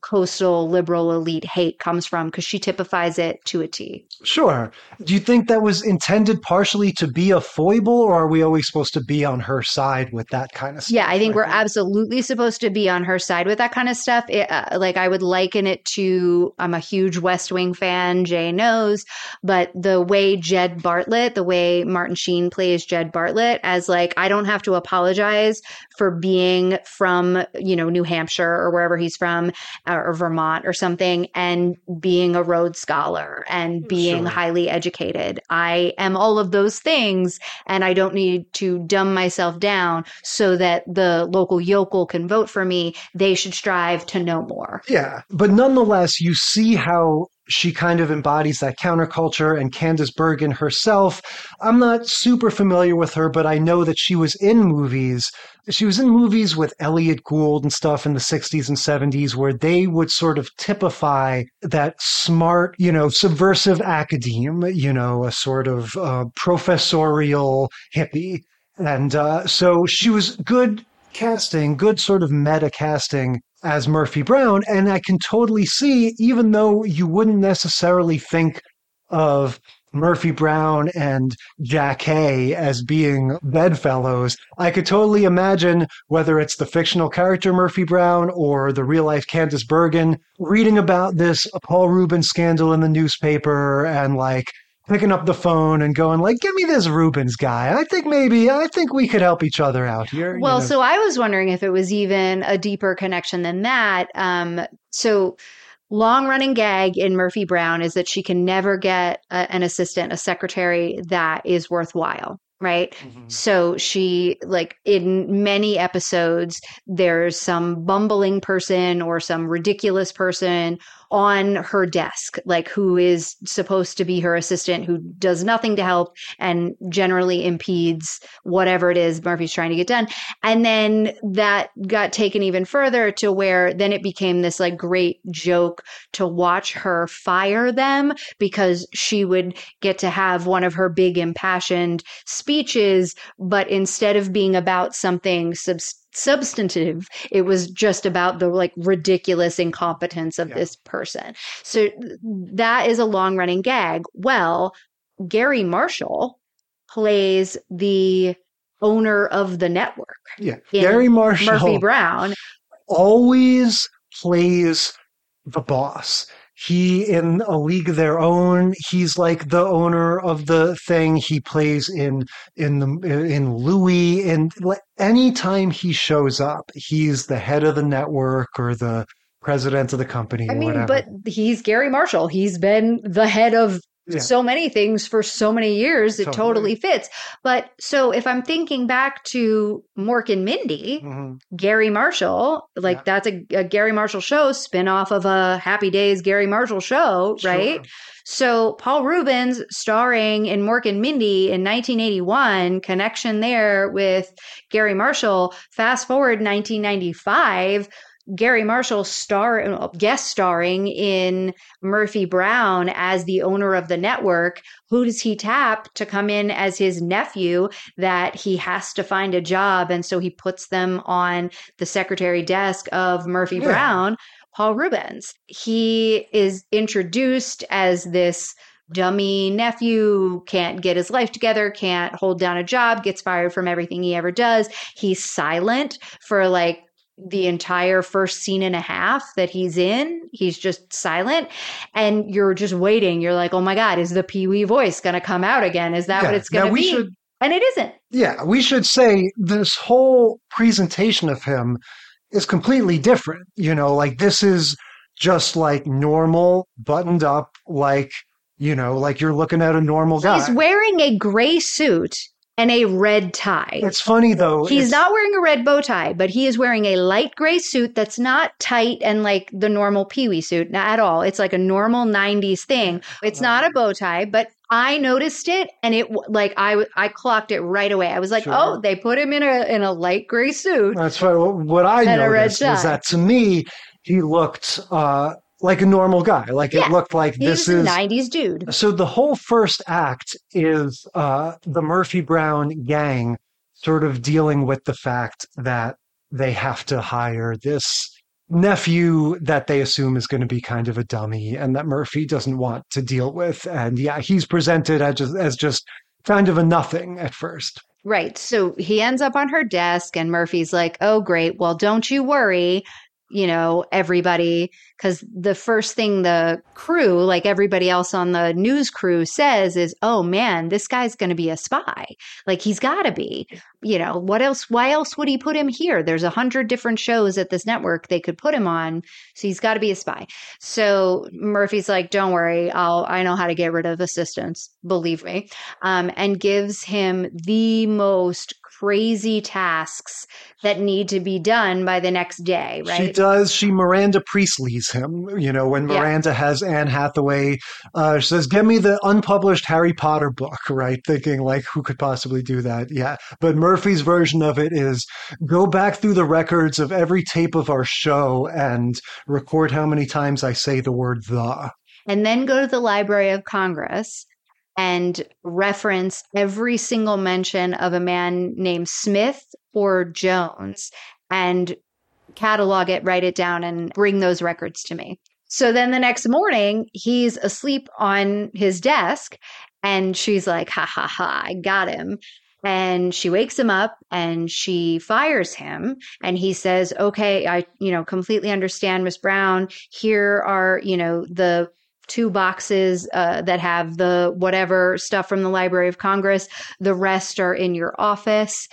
coastal liberal elite hate comes from because she typifies it to a T. Sure. Do you think that was intended partially to be a foible, or are we always supposed to be on her side with that kind of stuff? Yeah, I think we're absolutely supposed to be on her side with that kind of stuff. It, uh, like, I would liken it to I'm a huge West Wing fan, Jay knows, but the way Jed Bartlet, the way Martin Sheen plays Jed Bartlet, as like, I don't have to apologize for being from, you know, New Hampshire or wherever he's from Uh, or Vermont or something and being a Rhodes Scholar and hmm. being Sure. highly educated. I am all of those things and I don't need to dumb myself down so that the local yokel can vote for me. They should strive to know more. Yeah, but nonetheless, you see how she kind of embodies that counterculture and Candice Bergen herself. I'm not super familiar with her, but I know that she was in movies. She was in movies with Elliott Gould and stuff in the 60s and 70s where they would sort of typify that smart, you know, subversive academe, you know, a sort of uh, professorial hippie. And uh, so she was good casting, good sort of meta casting as Murphy Brown. And I can totally see, even though you wouldn't necessarily think of Murphy Brown and Jackée as being bedfellows, I could totally imagine whether it's the fictional character Murphy Brown or the real life Candice Bergen reading about this Paul Rubin scandal in the newspaper and like picking up the phone and going like, "Give me this Reubens guy. I think maybe I think we could help each other out here." you Well, know. so I was wondering if it was even a deeper connection than that. Um, so long running gag in Murphy Brown is that she can never get a, an assistant, a secretary that is worthwhile. Right. Mm-hmm. So she, like, in many episodes, there's some bumbling person or some ridiculous person on her desk, like, who is supposed to be her assistant, who does nothing to help and generally impedes whatever it is Murphy's trying to get done. And then that got taken even further to where then it became this like great joke to watch her fire them because she would get to have one of her big impassioned speeches, but instead of being about something subs- substantive, it was just about the like ridiculous incompetence of Yeah. this person. So that is a long running gag. Well, Garry Marshall plays the owner of the network. yeah, Garry Marshall Murphy Brown. always plays the boss. He in a league of their own. He's like the owner of the thing. He plays in in the in Louis. And anytime he shows up, he's the head of the network or the president of the company. I mean, whatever. but he's Garry Marshall. He's been the head of Yeah. so many things for so many years. It Totally. totally fits. But so if I'm thinking back to Mork and Mindy, Mhm. Garry Marshall, like Yeah. that's a, a Garry Marshall show spin off of a Happy Days Garry Marshall show, right? Sure. So Paul Reubens starring in Mork and Mindy in 1981, connection there with Garry Marshall. Fast forward 1995, Garry Marshall star guest starring in Murphy Brown as the owner of the network. Who does he tap to come in as his nephew that he has to find a job and so he puts them on the secretary desk of Murphy Yeah. Brown? Paul Reubens. He is introduced as this dummy nephew, can't get his life together, can't hold down a job, gets fired from everything he ever does. He's silent for like the entire first scene and a half that he's in. He's just silent. And you're just waiting. You're like, oh my God, is the Pee Wee voice going to come out again? Is that Yeah. what it's going to be? should- and it isn't. Yeah, we should say this whole presentation of him is completely different. You know, like this is just like normal, buttoned up, like, you know, like you're looking at a normal guy. He's wearing a gray suit and a red tie. it's funny though. He's it's- not wearing a red bow tie, but he is wearing a light gray suit that's not tight and like the normal Pee Wee suit not at all. It's like a normal 90s thing. It's not a bow tie, but I noticed it and it like I clocked it right away. I was like, Sure. "Oh, they put him in a in a light gray suit." That's right. What I noticed was that to me, he looked uh, like a normal guy. Like Yeah. it looked like He's this a is 90s dude. So the whole first act is uh, the Murphy Brown gang sort of dealing with the fact that they have to hire this nephew that they assume is going to be kind of a dummy and that Murphy doesn't want to deal with. And yeah, he's presented as just, as just kind of a nothing at first. Right. So he ends up on her desk, and Murphy's like, Oh, great. Well, don't you worry. You know, everybody, because the first thing the crew, like everybody else on the news crew, says is, Oh man, this guy's going to be a spy. Like he's got to be. You know, what else? Why else would he put him here? There's a hundred different shows at this network they could put him on. So he's got to be a spy. So Murphy's like, Don't worry. I'll, I know how to get rid of assistants. Believe me um, and gives him the most crazy tasks that need to be done by the next day, right? She does. She Miranda Priestly's him. You know, when Yeah. Miranda has Anne Hathaway, uh, she says, "Give me the unpublished Harry Potter book." Right, thinking like, who could possibly do that? Yeah, but Murphy's version of it is go back through the records of every tape of our show and record how many times I say the word "the." and then go to the Library of Congress and reference every single mention of a man named Smith or Jones and catalog it, write it down, and bring those records to me. So then the next morning, he's asleep on his desk, and she's like, ha ha ha, I got him. And she wakes him up and she fires him. And he says, okay, I, you know, completely understand, Miss Brown. Here are, you know, the two boxes uh, that have the whatever stuff from the Library of Congress. The rest are in your office,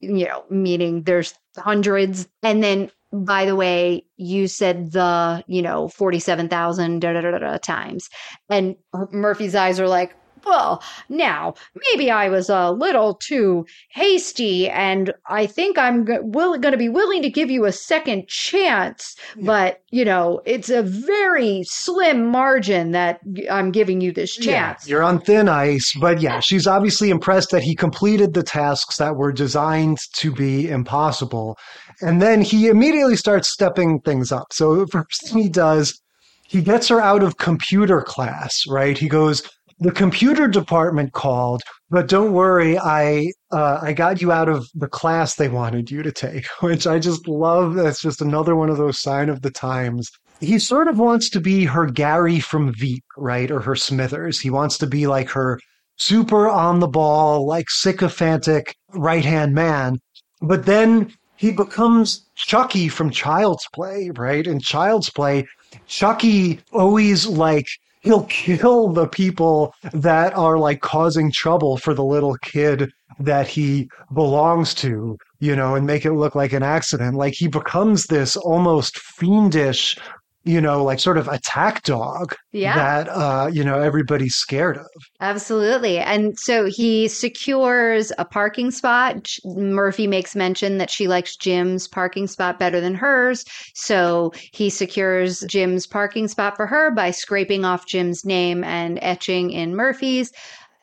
you know, meaning there's hundreds. And then, by the way, you said the, you know, 47,000 da, da, da, da, da, times. And Murphy's eyes are like, well, now maybe I was a little too hasty, and I think I'm go- will, going to be willing to give you a second chance. But you know, it's a very slim margin that I'm giving you this chance. You're on thin ice, but yeah, she's obviously impressed that he completed the tasks that were designed to be impossible. And then he immediately starts stepping things up. So the first thing he does, he gets her out of computer class, right? He goes, the computer department called, but don't worry, I uh, I got you out of the class they wanted you to take, which I just love. That's just another one of those sign of the times. He sort of wants to be her Gary from Veep, right, or her Smithers. He wants to be like her super on the ball, like sycophantic right hand man. But then he becomes Chucky from Child's Play, right? In Child's Play, Chucky always like he'll kill the people that are like causing trouble for the little kid that he belongs to, you know, and make it look like an accident. Like he becomes this almost fiendish, you know, like sort of attack dog Yeah. that uh, you know, everybody's scared of. Absolutely. And so he secures a parking spot. Murphy makes mention that she likes Jim's parking spot better than hers. So he secures Jim's parking spot for her by scraping off Jim's name and etching in Murphy's.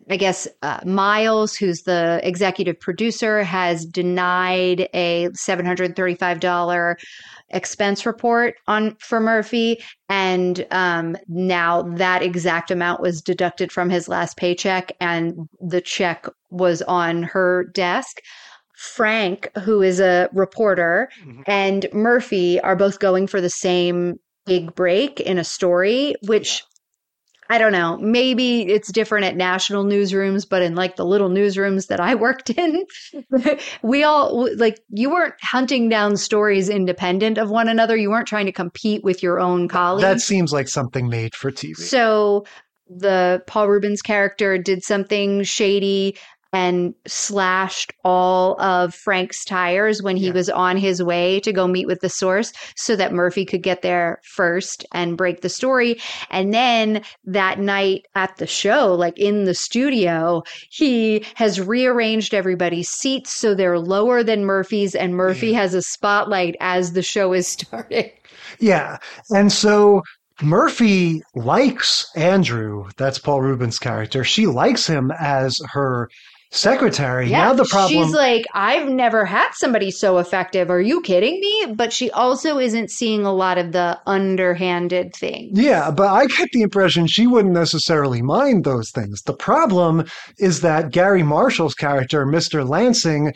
I guess uh, Miles, who's the executive producer, has denied a $735 expense report on for Murphy, and um, now that exact amount was deducted from his last paycheck, and the check was on her desk. Frank, who is a reporter, and Murphy are both going for the same big break in a story, which I don't know. Maybe it's different at national newsrooms, but in like the little newsrooms that I worked in, we all like you weren't hunting down stories independent of one another. You weren't trying to compete with your own colleagues. That seems like something made for TV. So the Paul Reubens character did something shady and slashed all of Frank's tires when he Yeah. was on his way to go meet with the source so that Murphy could get there first and break the story. And then that night at the show, like in the studio, he has rearranged everybody's seats so they're lower than Murphy's, and Murphy has a spotlight as the show is starting. Yeah. And so Murphy likes Andrew. That's Paul Reubens' character. She likes him as her secretary. now the problem She's like, I've never had somebody so effective. Are you kidding me? But she also isn't seeing a lot of the underhanded things. Yeah, but I get the impression she wouldn't necessarily mind those things. The problem is that Garry Marshall's character, Mr. Lansing,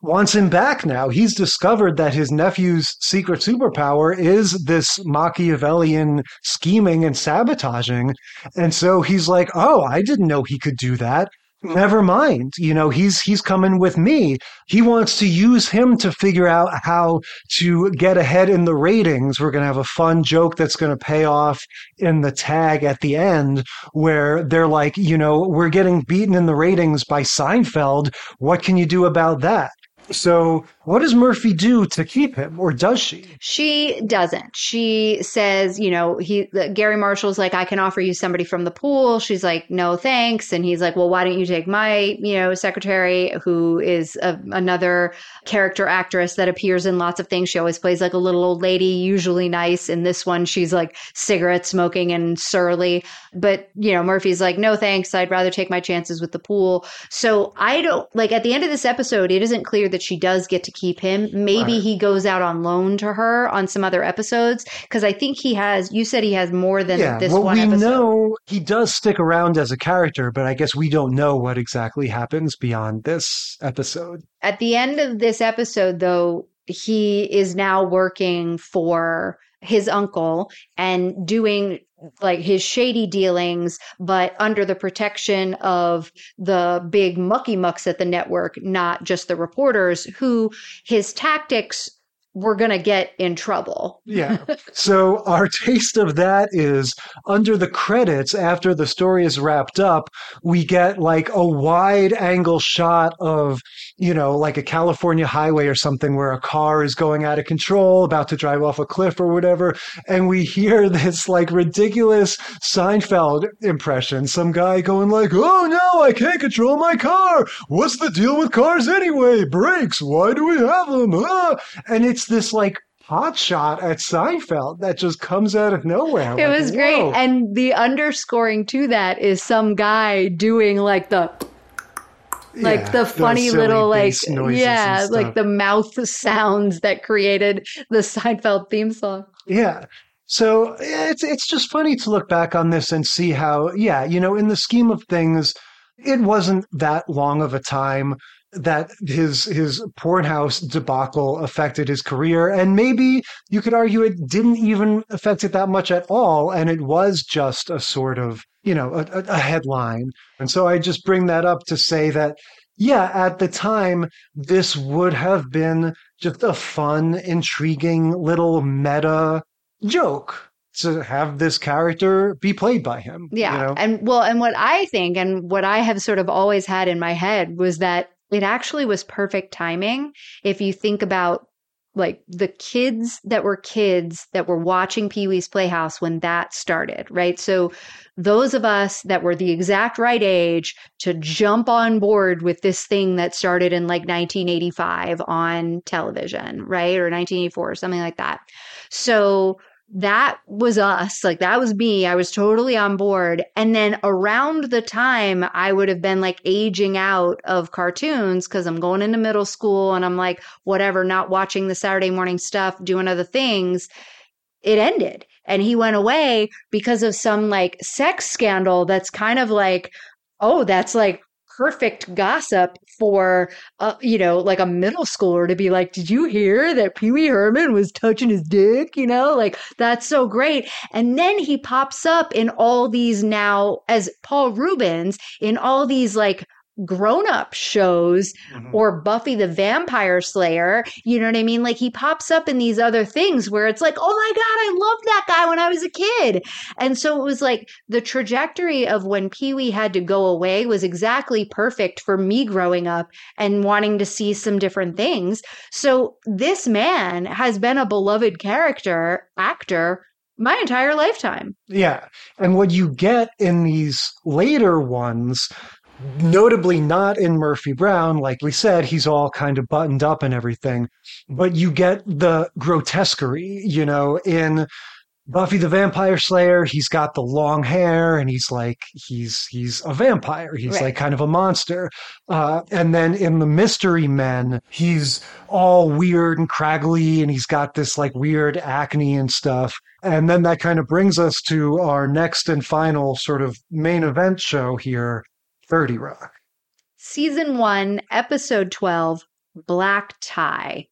wants him back now. He's discovered that his nephew's secret superpower is this Machiavellian scheming and sabotaging. And so he's like, "Oh, I didn't know he could do that." Never mind. You know, he's he's coming with me. He wants to use him to figure out how to get ahead in the ratings. We're going to have a fun joke that's going to pay off in the tag at the end where they're like, you know, we're getting beaten in the ratings by Seinfeld. What can you do about that? So, what does Murphy do to keep him, or does she? She doesn't. She says, you know, he Garry Marshall's like, I can offer you somebody from the pool. She's like, no, thanks. And he's like, well, why don't you take my, you know, secretary, who is a, another character actress that appears in lots of things. She always plays like a little old lady, usually nice. In this one, she's like cigarette smoking and surly. But you know, Murphy's like, no, thanks. I'd rather take my chances with the pool. So I don't like at the end of this episode, it isn't clear that she does get to keep him. Maybe Right. he goes out on loan to her on some other episodes because I think he has. You said he has more than yeah, this well, one we episode. know he does stick around as a character, but I guess we don't know what exactly happens beyond this episode. At the end of this episode, though, he is now working for his uncle and doing like his shady dealings, but under the protection of the big mucky mucks at the network, not just the reporters who his tactics were going to get in trouble. Yeah. so our taste of that is under the credits after the story is wrapped up, we get like a wide angle shot of, you know, like a California highway or something where a car is going out of control, about to drive off a cliff or whatever. And we hear this like ridiculous Seinfeld impression. Some guy going like, Oh no, I can't control my car. What's the deal with cars anyway? Brakes. Why do we have them? Ah. And it's this like hot shot at Seinfeld that just comes out of nowhere. It Like, was great. whoa. And the underscoring to that is some guy doing like the like Yeah, the funny little like yeah, like the mouth sounds that created the Seinfeld theme song. Yeah. So it's it's just funny to look back on this and see how, yeah, you know, in the scheme of things, it wasn't that long of a time that his his porn house debacle affected his career, and maybe you could argue it didn't even affect it that much at all, and it was just a sort of you know a, a- headline. And so I just bring that up to say that yeah, at the time, this would have been just a fun, intriguing little meta joke to have this character be played by him. you Yeah. know? And well, and what I think and what I have sort of always had in my head was that it actually was perfect timing. If you think about like the kids that were kids that were watching Pee Wee's Playhouse when that started, right? So those of us that were the exact right age to jump on board with this thing that started in like 1985 on television, right? Or 1984 or something like that. So that was us. Like that was me. I was totally on board. And then around the time I would have been like aging out of cartoons because I'm going into middle school and I'm like, whatever, not watching the Saturday morning stuff, doing other things. It ended. And he went away because of some like sex scandal that's kind of like, oh, that's like perfect gossip for uh, you know like a middle schooler to be like did you hear that pee-wee herman was touching his dick? You know like that's so great. And then he pops up in all these now as paul reubens in all these like grown-up shows Mhm. or Buffy the Vampire Slayer, you know what I mean? Like he pops up in these other things where it's like, "Oh my god, I loved that guy when I was a kid." And so it was like the trajectory of when Pee-wee had to go away was exactly perfect for me growing up and wanting to see some different things. So this man has been a beloved character, actor my entire lifetime. Yeah. And what you get in these later ones, notably not in Murphy Brown, like we said, he's all kind of buttoned up and everything, but you get the grotesquerie, you know, in Buffy the Vampire Slayer, he's got the long hair and he's like he's he's a vampire. He's Right. like kind of a monster. Uh, and then in the Mystery Men, he's all weird and craggly and he's got this like weird acne and stuff. And then that kind of brings us to our next and final sort of main event show here, 30 Rock. Season 1, episode 12, Black Tie.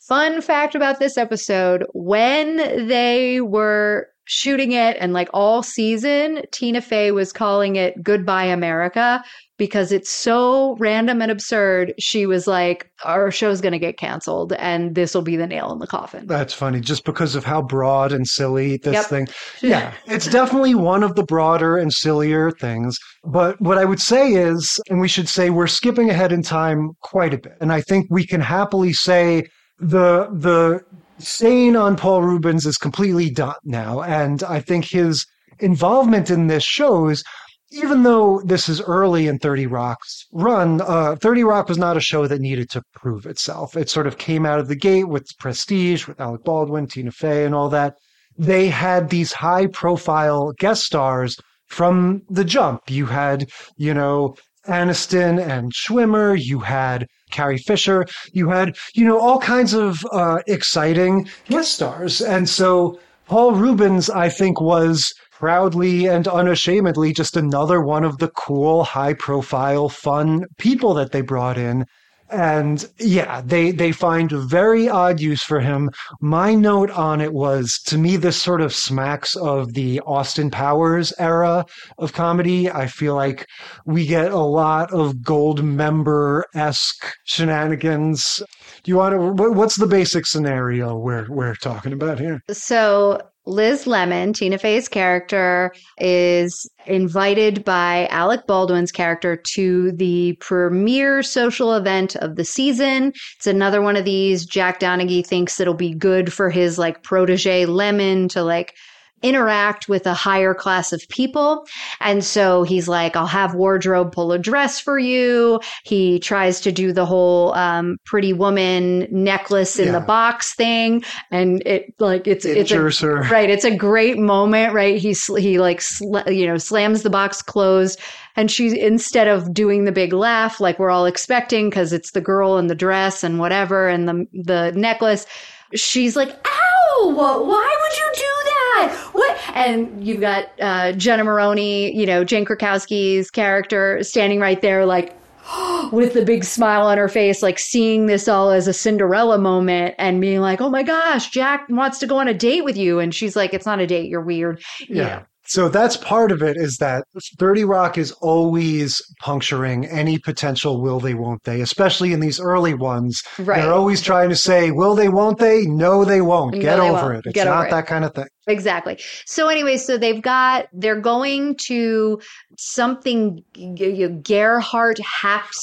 Fun fact about this episode when they were shooting it and like all season, Tina Fey was calling it Goodbye America because it's so random and absurd. She was like, Our show's going to get canceled and this will be the nail in the coffin. That's funny, just because of how broad and silly this Yep. thing. Yeah, it's definitely one of the broader and sillier things. But what I would say is, and we should say, we're skipping ahead in time quite a bit. And I think we can happily say the the stain on Paul Reubens is completely done now. And I think his involvement in this shows. Even though this is early in 30 Rock's run, uh, 30 Rock was not a show that needed to prove itself. It sort of came out of the gate with prestige, with Alec Baldwin, Tina Fey, and all that. They had these high profile guest stars from the jump. You had, you know, Aniston and Schwimmer. You had Carrie Fisher. You had, you know, all kinds of uh, exciting guest stars. And so Paul Reubens, I think, was proudly and unashamedly just another one of the cool, high profile, fun people that they brought in. And yeah, they, they find very odd use for him. My note on it was to me, this sort of smacks of the Austin Powers era of comedy. I feel like we get a lot of Goldmember esque shenanigans. Do you want to, what's the basic scenario we're, we're talking about here? So Liz Lemon, Tina Fey's character, is invited by Alec Baldwin's character to the premiere social event of the season. It's another one of these. Jack Donaghy thinks it'll be good for his like protege Lemon to like interact with a higher class of people. And so he's like, I'll have wardrobe pull a dress for you. He tries to do the whole um, pretty woman necklace in the box thing. And it like it's it's a, her. right. It's a great moment, right? He he like sl- you know slams the box closed, and she instead of doing the big laugh like we're all expecting because it's the girl in the dress and whatever and the the necklace, she's like, "Ow! Why would you do that? What?" And you've got uh, Jenna Maroney, you know Jane Krakowski's character standing right there, like with the big smile on her face, like seeing this all as a Cinderella moment and being like, oh my gosh, Jack wants to go on a date with you. And she's like, it's not a date. You're weird. You Yeah. Know. So that's part of it is that 30 Rock is always puncturing any potential will they, won't they, especially in these early ones. Right. They're always trying to say, will they, won't they? No, they won't. No, Get they over won't. it. It's Get not it. that kind of thing. Exactly. So anyway, so they've got, they're going to something, G- G- Gerhardt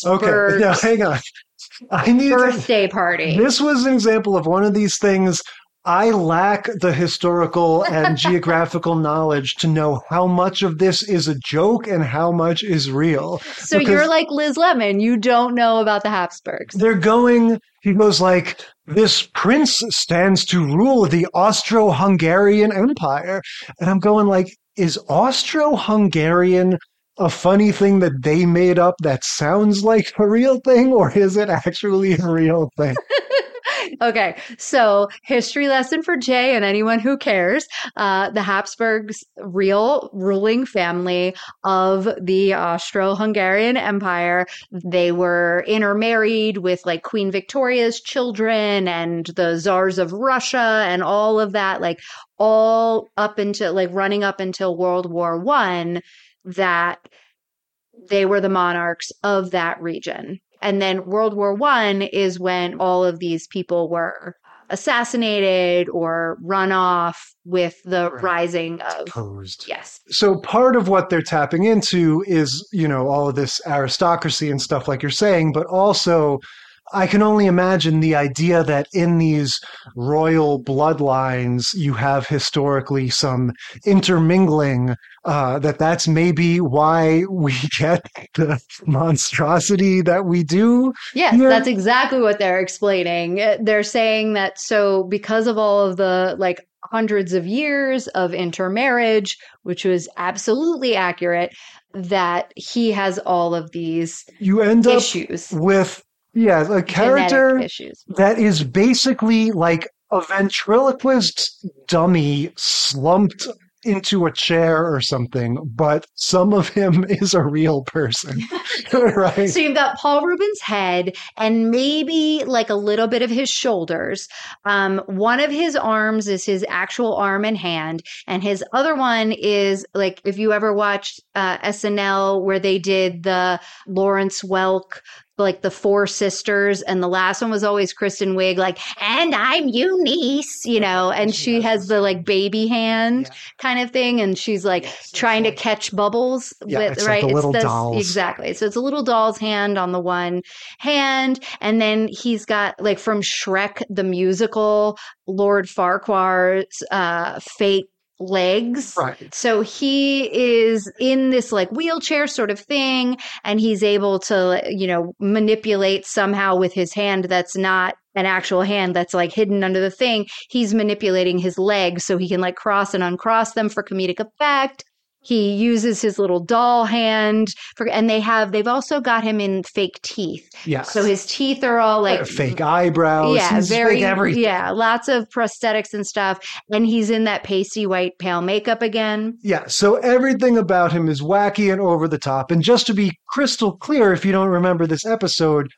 Okay. Now, hang on. I need to, birthday party. This was an example of one of these things. I lack the historical and geographical knowledge to know how much of this is a joke and how much is real. so you're like Liz Lemon. You don't know about the Habsburgs. they're going he goes like this prince stands to rule the austro-hungarian empire and i'm going like is austro-hungarian a funny thing that they made up that sounds like a real thing or is it actually a real thing okay, so history lesson for Jay and anyone who cares. Uh, the Habsburgs, real ruling family of the Austro Hungarian Empire, they were intermarried with like Queen Victoria's children and the czars of Russia and all of that, like all up until like running up until World War One, that they were the monarchs of that region. And then World War One is when all of these people were assassinated or run off with the Right. rising of Posed. yes. So part of what they're tapping into is, you know, all of this aristocracy and stuff like you're saying, but also I can only imagine the idea that in these royal bloodlines you have historically some intermingling uh, that that's maybe why we get the monstrosity that we do Yes, Yeah. that's exactly what they're explaining. They're saying that so because of all of the like hundreds of years of intermarriage, which was absolutely accurate, that he has all of these you end up issues, with yeah a character issues. that is basically like a ventriloquist dummy slumped into a chair or something, but some of him is a real person. right? So you've got Paul Reubens' head and maybe like a little bit of his shoulders. Um, one of his arms is his actual arm and hand, and his other one is like if you ever watched uh, SNL where they did the Lawrence Welk. Like the four sisters, and the last one was always Kristen Wiig, like, and I'm Eunice, you know, and she has the like baby hand Yeah. kind of thing, and she's like trying to catch bubbles Yeah, with it's like right. the little this- exactly. So it's a little doll's hand on the one hand, and then he's got like from Shrek the musical, Lord Farquaad's uh, fake legs. Right. So he is in this like wheelchair sort of thing, and he's able to, you know, manipulate somehow with his hand that's not an actual hand that's like hidden under the thing. He's manipulating his legs so he can like cross and uncross them for comedic effect. He uses his little doll hand for, and they have, they've also got him in fake teeth. Yeah. So his teeth are all like fake eyebrows. yeah, He's very everything. yeah, lots of prosthetics and stuff, and he's in that pasty white pale makeup again. Yeah, so everything about him is wacky and over the top. And just to be crystal clear, if you don't remember this episode,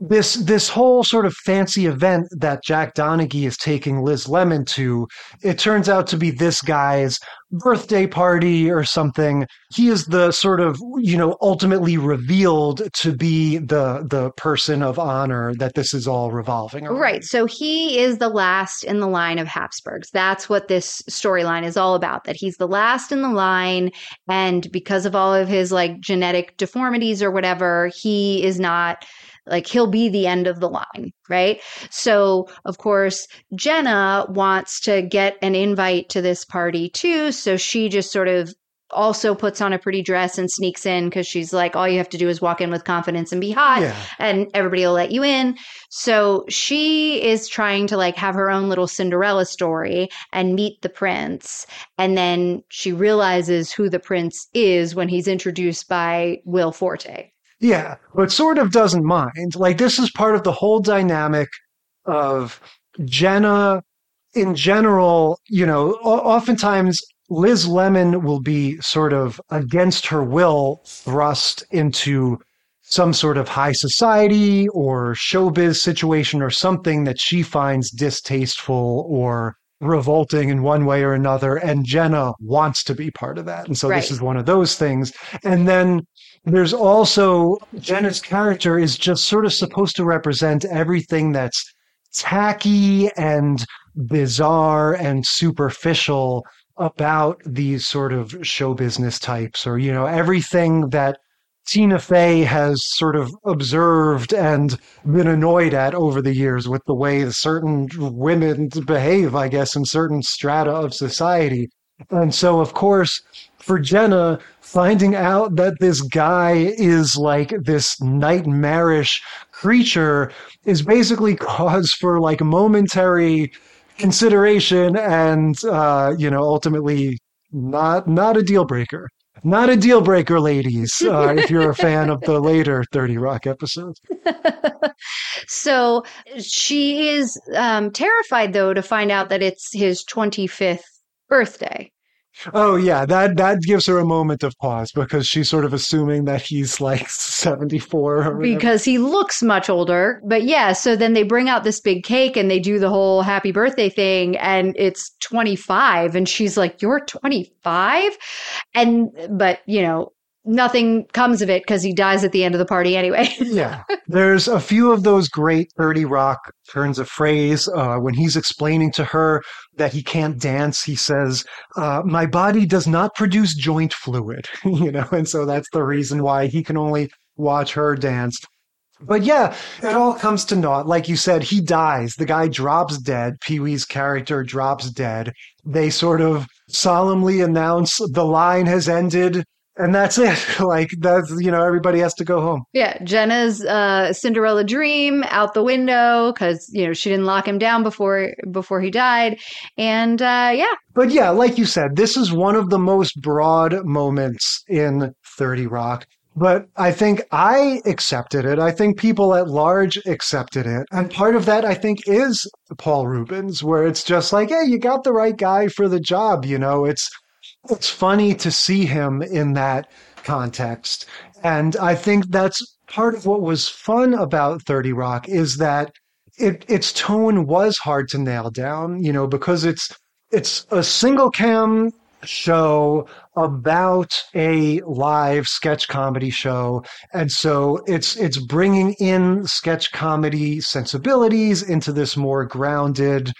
this this whole sort of fancy event that Jack Donaghy is taking Liz Lemon to, it turns out to be this guy's birthday party or something. He is the sort of, you know, ultimately revealed to be the the person of honor that this is all revolving around. Right. So he is the last in the line of Habsburgs. That's what this storyline is all about. That he's the last in the line. And because of all of his like genetic deformities or whatever, he is not like he'll be the end of the line. Right. So, of course, Jenna wants to get an invite to this party too. So she just sort of also puts on a pretty dress and sneaks in because she's like, all you have to do is walk in with confidence and be hot Yeah. and everybody will let you in. So she is trying to like have her own little Cinderella story and meet the prince. And then she realizes who the prince is when he's introduced by Will Forte. Yeah, but sort of doesn't mind. Like this is part of the whole dynamic of Jenna in general, you know, o- oftentimes Liz Lemon will be sort of against her will thrust into some sort of high society or showbiz situation or something that she finds distasteful or revolting in one way or another. And Jenna wants to be part of that. And so Right. this is one of those things. And then there's also Jenna's character is just sort of supposed to represent everything that's tacky and bizarre and superficial about these sort of show business types or you know everything that Tina Fey has sort of observed and been annoyed at over the years with the way certain women behave, I guess, in certain strata of society. And so, of course, for Jenna, finding out that this guy is like this nightmarish creature is basically cause for like momentary consideration and, uh, you know, ultimately not not a deal breaker. Not a deal breaker, ladies, uh, if you're a fan of the later 30 Rock episodes. so she is um, terrified, though, to find out that it's his 25th birthday. Oh yeah, that that gives her a moment of pause because she's sort of assuming that he's like 74 or because he looks much older. But yeah, so then they bring out this big cake and they do the whole happy birthday thing and it's 25 and she's like you're 25 and but you know nothing comes of it because he dies at the end of the party anyway. yeah. There's a few of those great 30 Rock turns of phrase. Uh, when he's explaining to her that he can't dance, he says, uh, My body does not produce joint fluid, you know, and so that's the reason why he can only watch her dance. But yeah, it all comes to naught. Like you said, he dies. The guy drops dead. Pee Wee's character drops dead. They sort of solemnly announce the line has ended and that's it. Like that's you know everybody has to go home. Yeah, Jenna's uh, Cinderella dream out the window because you know she didn't lock him down before before he died, and uh, yeah. But yeah, like you said, this is one of the most broad moments in Thirty Rock. But I think I accepted it. I think people at large accepted it. And part of that, I think, is Paul Reubens, where it's just like, hey, you got the right guy for the job. You know, it's it's funny to see him in that context. And I think that's part of what was fun about 30 Rock is that it, its tone was hard to nail down, you know, because it's it's a single cam show about a live sketch comedy show and so it's it's bringing in sketch comedy sensibilities into this more grounded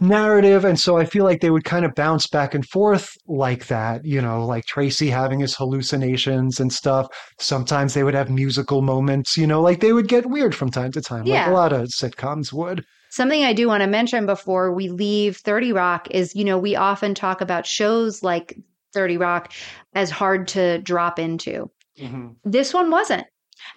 narrative. And so I feel like they would kind of bounce back and forth like that, you know, like Tracy having his hallucinations and stuff. Sometimes they would have musical moments, you know, like they would get weird from time to time, Yeah. like a lot of sitcoms would. Something I do want to mention before we leave 30 Rock is, you know, we often talk about shows like 30 Rock as hard to drop into. Mm-hmm. This one wasn't.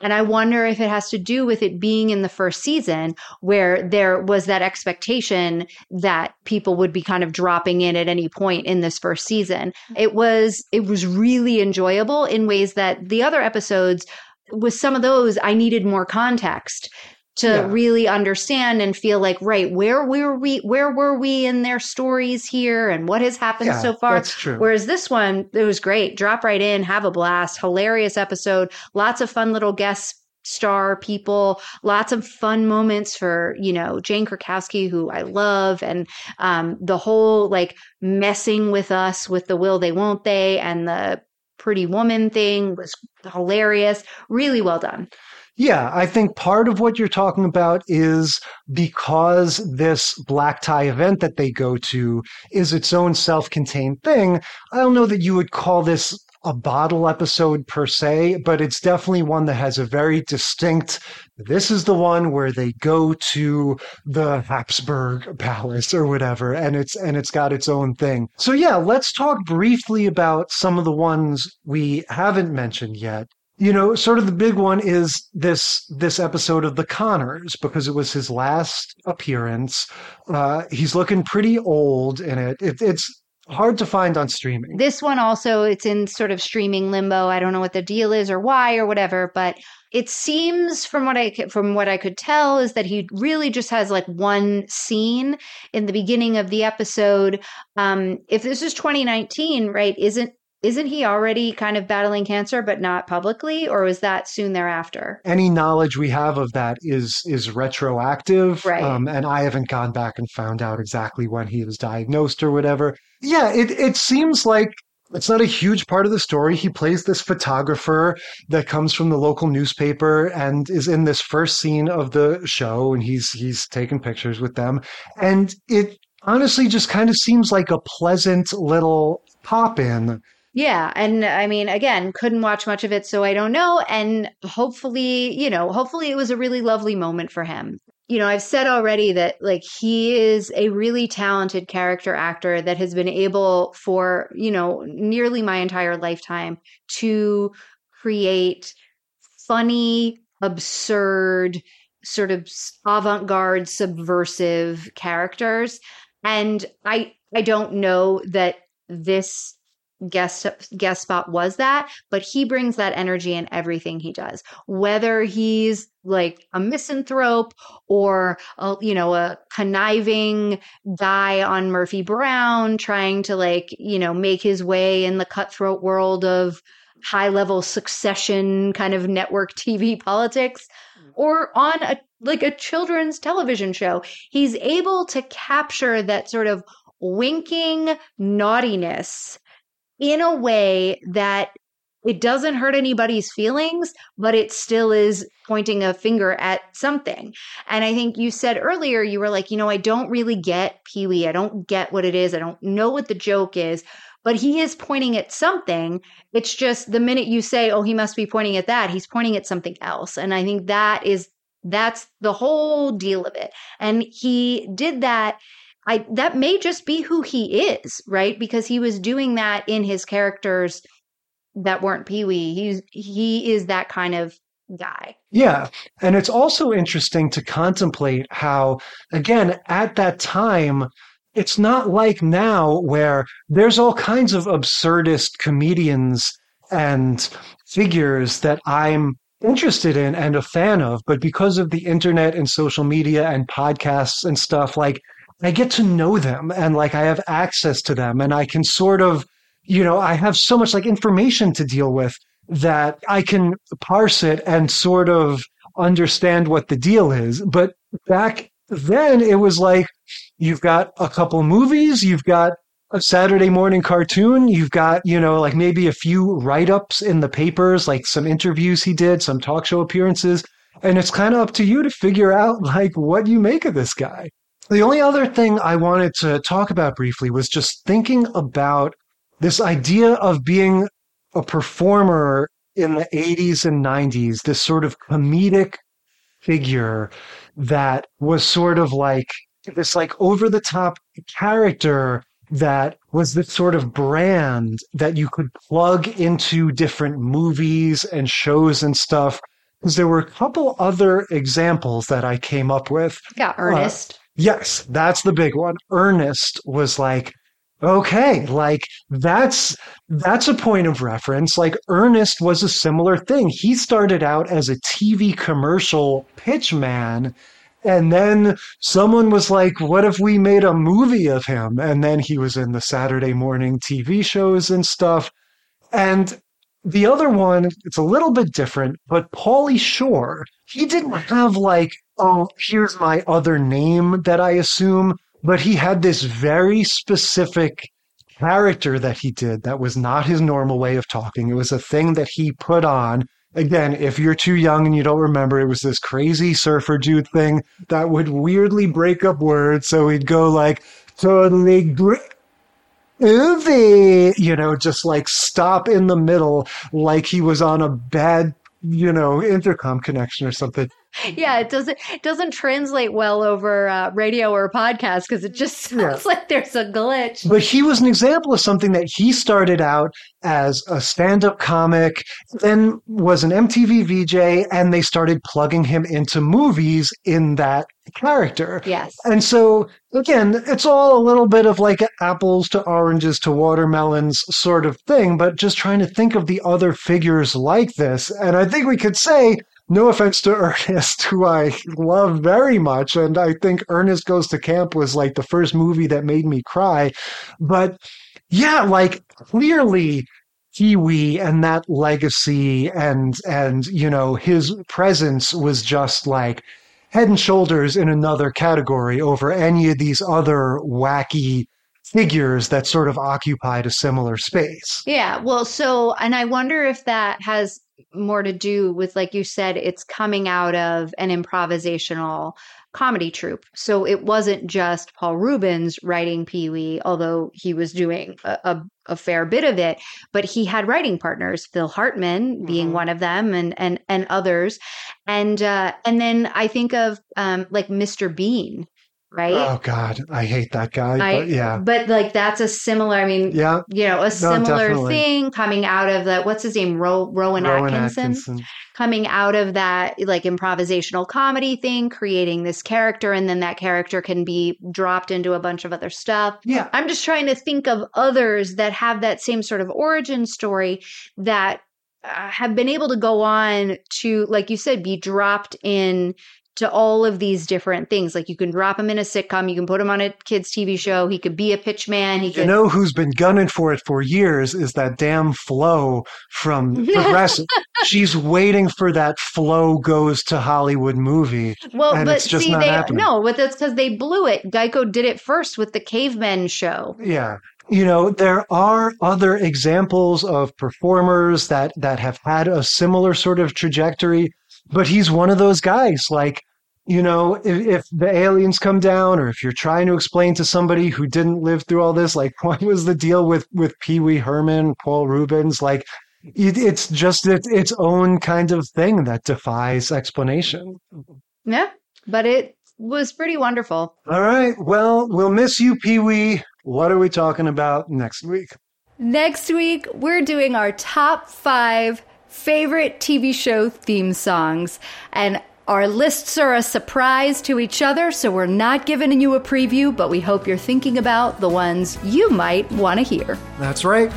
And I wonder if it has to do with it being in the first season where there was that expectation that people would be kind of dropping in at any point in this first season. It was it was really enjoyable in ways that the other episodes with some of those I needed more context to Yeah. really understand and feel like right where were we where were we in their stories here and what has happened Yeah, so far? that's true. whereas this one it was great. Drop right in have a blast. Hilarious episode. Lots of fun little guest star people. Lots of fun moments for you know jane krakowski who i love and um, the whole like messing with us with the will they won't they and the pretty woman thing was hilarious. Really well done Yeah, I think part of what you're talking about is because this black tie event that they go to is its own self contained thing. I don't know that you would call this a bottle episode per se, but it's definitely one that has a very distinct. This is the one where they go to the Habsburg Palace or whatever, and it's and it's got its own thing. So yeah, let's talk briefly about some of the ones we haven't mentioned yet you know sort of the big one is this this episode of the connors because it was his last appearance uh he's looking pretty old in it, it it's hard to find on streaming This one also, it's in sort of streaming limbo. I don't know what the deal is or why or whatever, but it seems from what I from what I could tell is that he really just has like one scene in the beginning of the episode. Um, if this is 2019, right? Isn't isn't he already kind of battling cancer, but not publicly, or was that soon thereafter? any knowledge we have of that is is retroactive Right. um, and i haven't gone back and found out exactly when he was diagnosed or whatever yeah it, it seems like it's not a huge part of the story. He plays this photographer that comes from the local newspaper and is in this first scene of the show and he's he's taking pictures with them. And it honestly just kind of seems like a pleasant little pop in. Yeah. And I mean, again, couldn't watch much of it, so I don't know. And hopefully, you know, hopefully it was a really lovely moment for him. You know, I've said already that like he is a really talented character actor that has been able for, you know, nearly my entire lifetime to create funny, absurd, sort of avant-garde, subversive characters. And I I don't know that this guest guest spot was that, but he brings that energy in everything he does. Whether he's like a misanthrope or a, you know a conniving guy on Murphy Brown trying to like you know make his way in the cutthroat world of high level succession kind of network TV politics mm. or on a like a children's television show he's able to capture that sort of winking naughtiness in a way that it doesn't hurt anybody's feelings, but it still is pointing a finger at something. And I think you said earlier, you were like, you know, I don't really get Pee Wee. I don't get what it is. I don't know what the joke is, but he is pointing at something. It's just the minute you say, oh, he must be pointing at that, he's pointing at something else. And I think that is, that's the whole deal of it. And he did that I that may just be who he is, right? Because he was doing that in his characters that weren't Pee Wee. He's he is that kind of guy. Yeah. And it's also interesting to contemplate how, again, at that time, it's not like now where there's all kinds of absurdist comedians and figures that I'm interested in and a fan of. But because of the internet and social media and podcasts and stuff, like I get to know them and like I have access to them and I can sort of, you know, I have so much like information to deal with that I can parse it and sort of understand what the deal is. But back then it was like you've got a couple movies, you've got a Saturday morning cartoon, you've got, you know, like maybe a few write ups in the papers, like some interviews he did, some talk show appearances. And it's kind of up to you to figure out like what you make of this guy. The only other thing I wanted to talk about briefly was just thinking about this idea of being a performer in the 80s and 90s, this sort of comedic figure that was sort of like this like over the top character that was this sort of brand that you could plug into different movies and shows and stuff. Because there were a couple other examples that I came up with. Yeah, Ernest. Uh, Yes, that's the big one. Ernest was like, okay, like that's that's a point of reference. Like Ernest was a similar thing. He started out as a TV commercial pitch man. And then someone was like, what if we made a movie of him? And then he was in the Saturday morning TV shows and stuff. And the other one, it's a little bit different, but Pauly Shore, he didn't have like, oh, here's my other name that I assume, but he had this very specific character that he did that was not his normal way of talking. It was a thing that he put on. Again, if you're too young and you don't remember, it was this crazy surfer dude thing that would weirdly break up words. So he'd go like, totally great you know, just like stop in the middle like he was on a bad, you know, intercom connection or something. Yeah, it doesn't it doesn't translate well over uh, radio or podcast because it just sounds yeah. like there's a glitch. But he was an example of something that he started out as a stand-up comic, then was an MTV VJ, and they started plugging him into movies in that character. Yes. And so again, it's all a little bit of like apples to oranges to watermelons sort of thing, but just trying to think of the other figures like this. And I think we could say no offense to Ernest, who I love very much, and I think Ernest Goes to Camp was like the first movie that made me cry. But yeah, like clearly Pee Wee and that legacy and and you know his presence was just like head and shoulders in another category over any of these other wacky figures that sort of occupied a similar space. Yeah, well, so and I wonder if that has more to do with, like you said, it's coming out of an improvisational comedy troupe. So it wasn't just Paul Reubens writing Pee Wee, although he was doing a, a, a, fair bit of it, but he had writing partners, Phil Hartman mm-hmm. being one of them, and and and others, and uh, and then I think of um, like Mr. Bean right? Oh God, I hate that guy. I- but yeah, But like that's a similar. I mean, yeah. you know, a similar definitely. thing coming out of the what's his name, Ro- Rowan, Rowan Atkinson, Atkinson. coming out of that like improvisational comedy thing, creating this character, and then that character can be dropped into a bunch of other stuff. Yeah, I'm just trying to think of others that have that same sort of origin story that uh, have been able to go on to, like you said, be dropped in to all of these different things. Like you can drop him in a sitcom, you can put him on a kids' TV show. He could be a pitch man. He You could. know who's been gunning for it for years is that damn Flo from Progressive. She's waiting for that Flo goes to Hollywood movie. well, and but it's just see, not they happening. no, but that's because they blew it. Geico did it first with the Cavemen show. Yeah. You know, there are other examples of performers that that have had a similar sort of trajectory, but he's one of those guys like you know, if, if the aliens come down, or if you're trying to explain to somebody who didn't live through all this, like what was the deal with with Pee Wee Herman, Paul Reubens, like it, it's just it, its own kind of thing that defies explanation. Yeah, but it was pretty wonderful. All right, well, we'll miss you, Pee Wee. What are we talking about next week? Next week, we're doing our top five favorite TV show theme songs. And our lists are a surprise to each other, so we're not giving you a preview, but we hope you're thinking about the ones you might want to hear. That's right.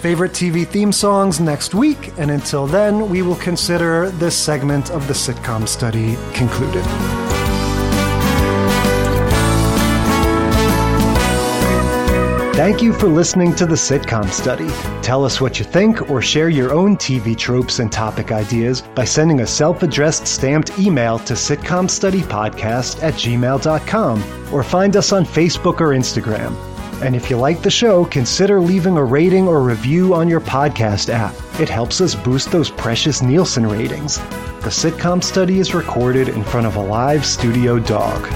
Favorite TV theme songs next week, and until then, we will consider this segment of the sitcom study concluded. Thank you for listening to the sitcom study. Tell us what you think or share your own TV tropes and topic ideas by sending a self addressed stamped email to sitcomstudypodcast at gmail.com or find us on Facebook or Instagram. And if you like the show, consider leaving a rating or review on your podcast app. It helps us boost those precious Nielsen ratings. The sitcom study is recorded in front of a live studio dog.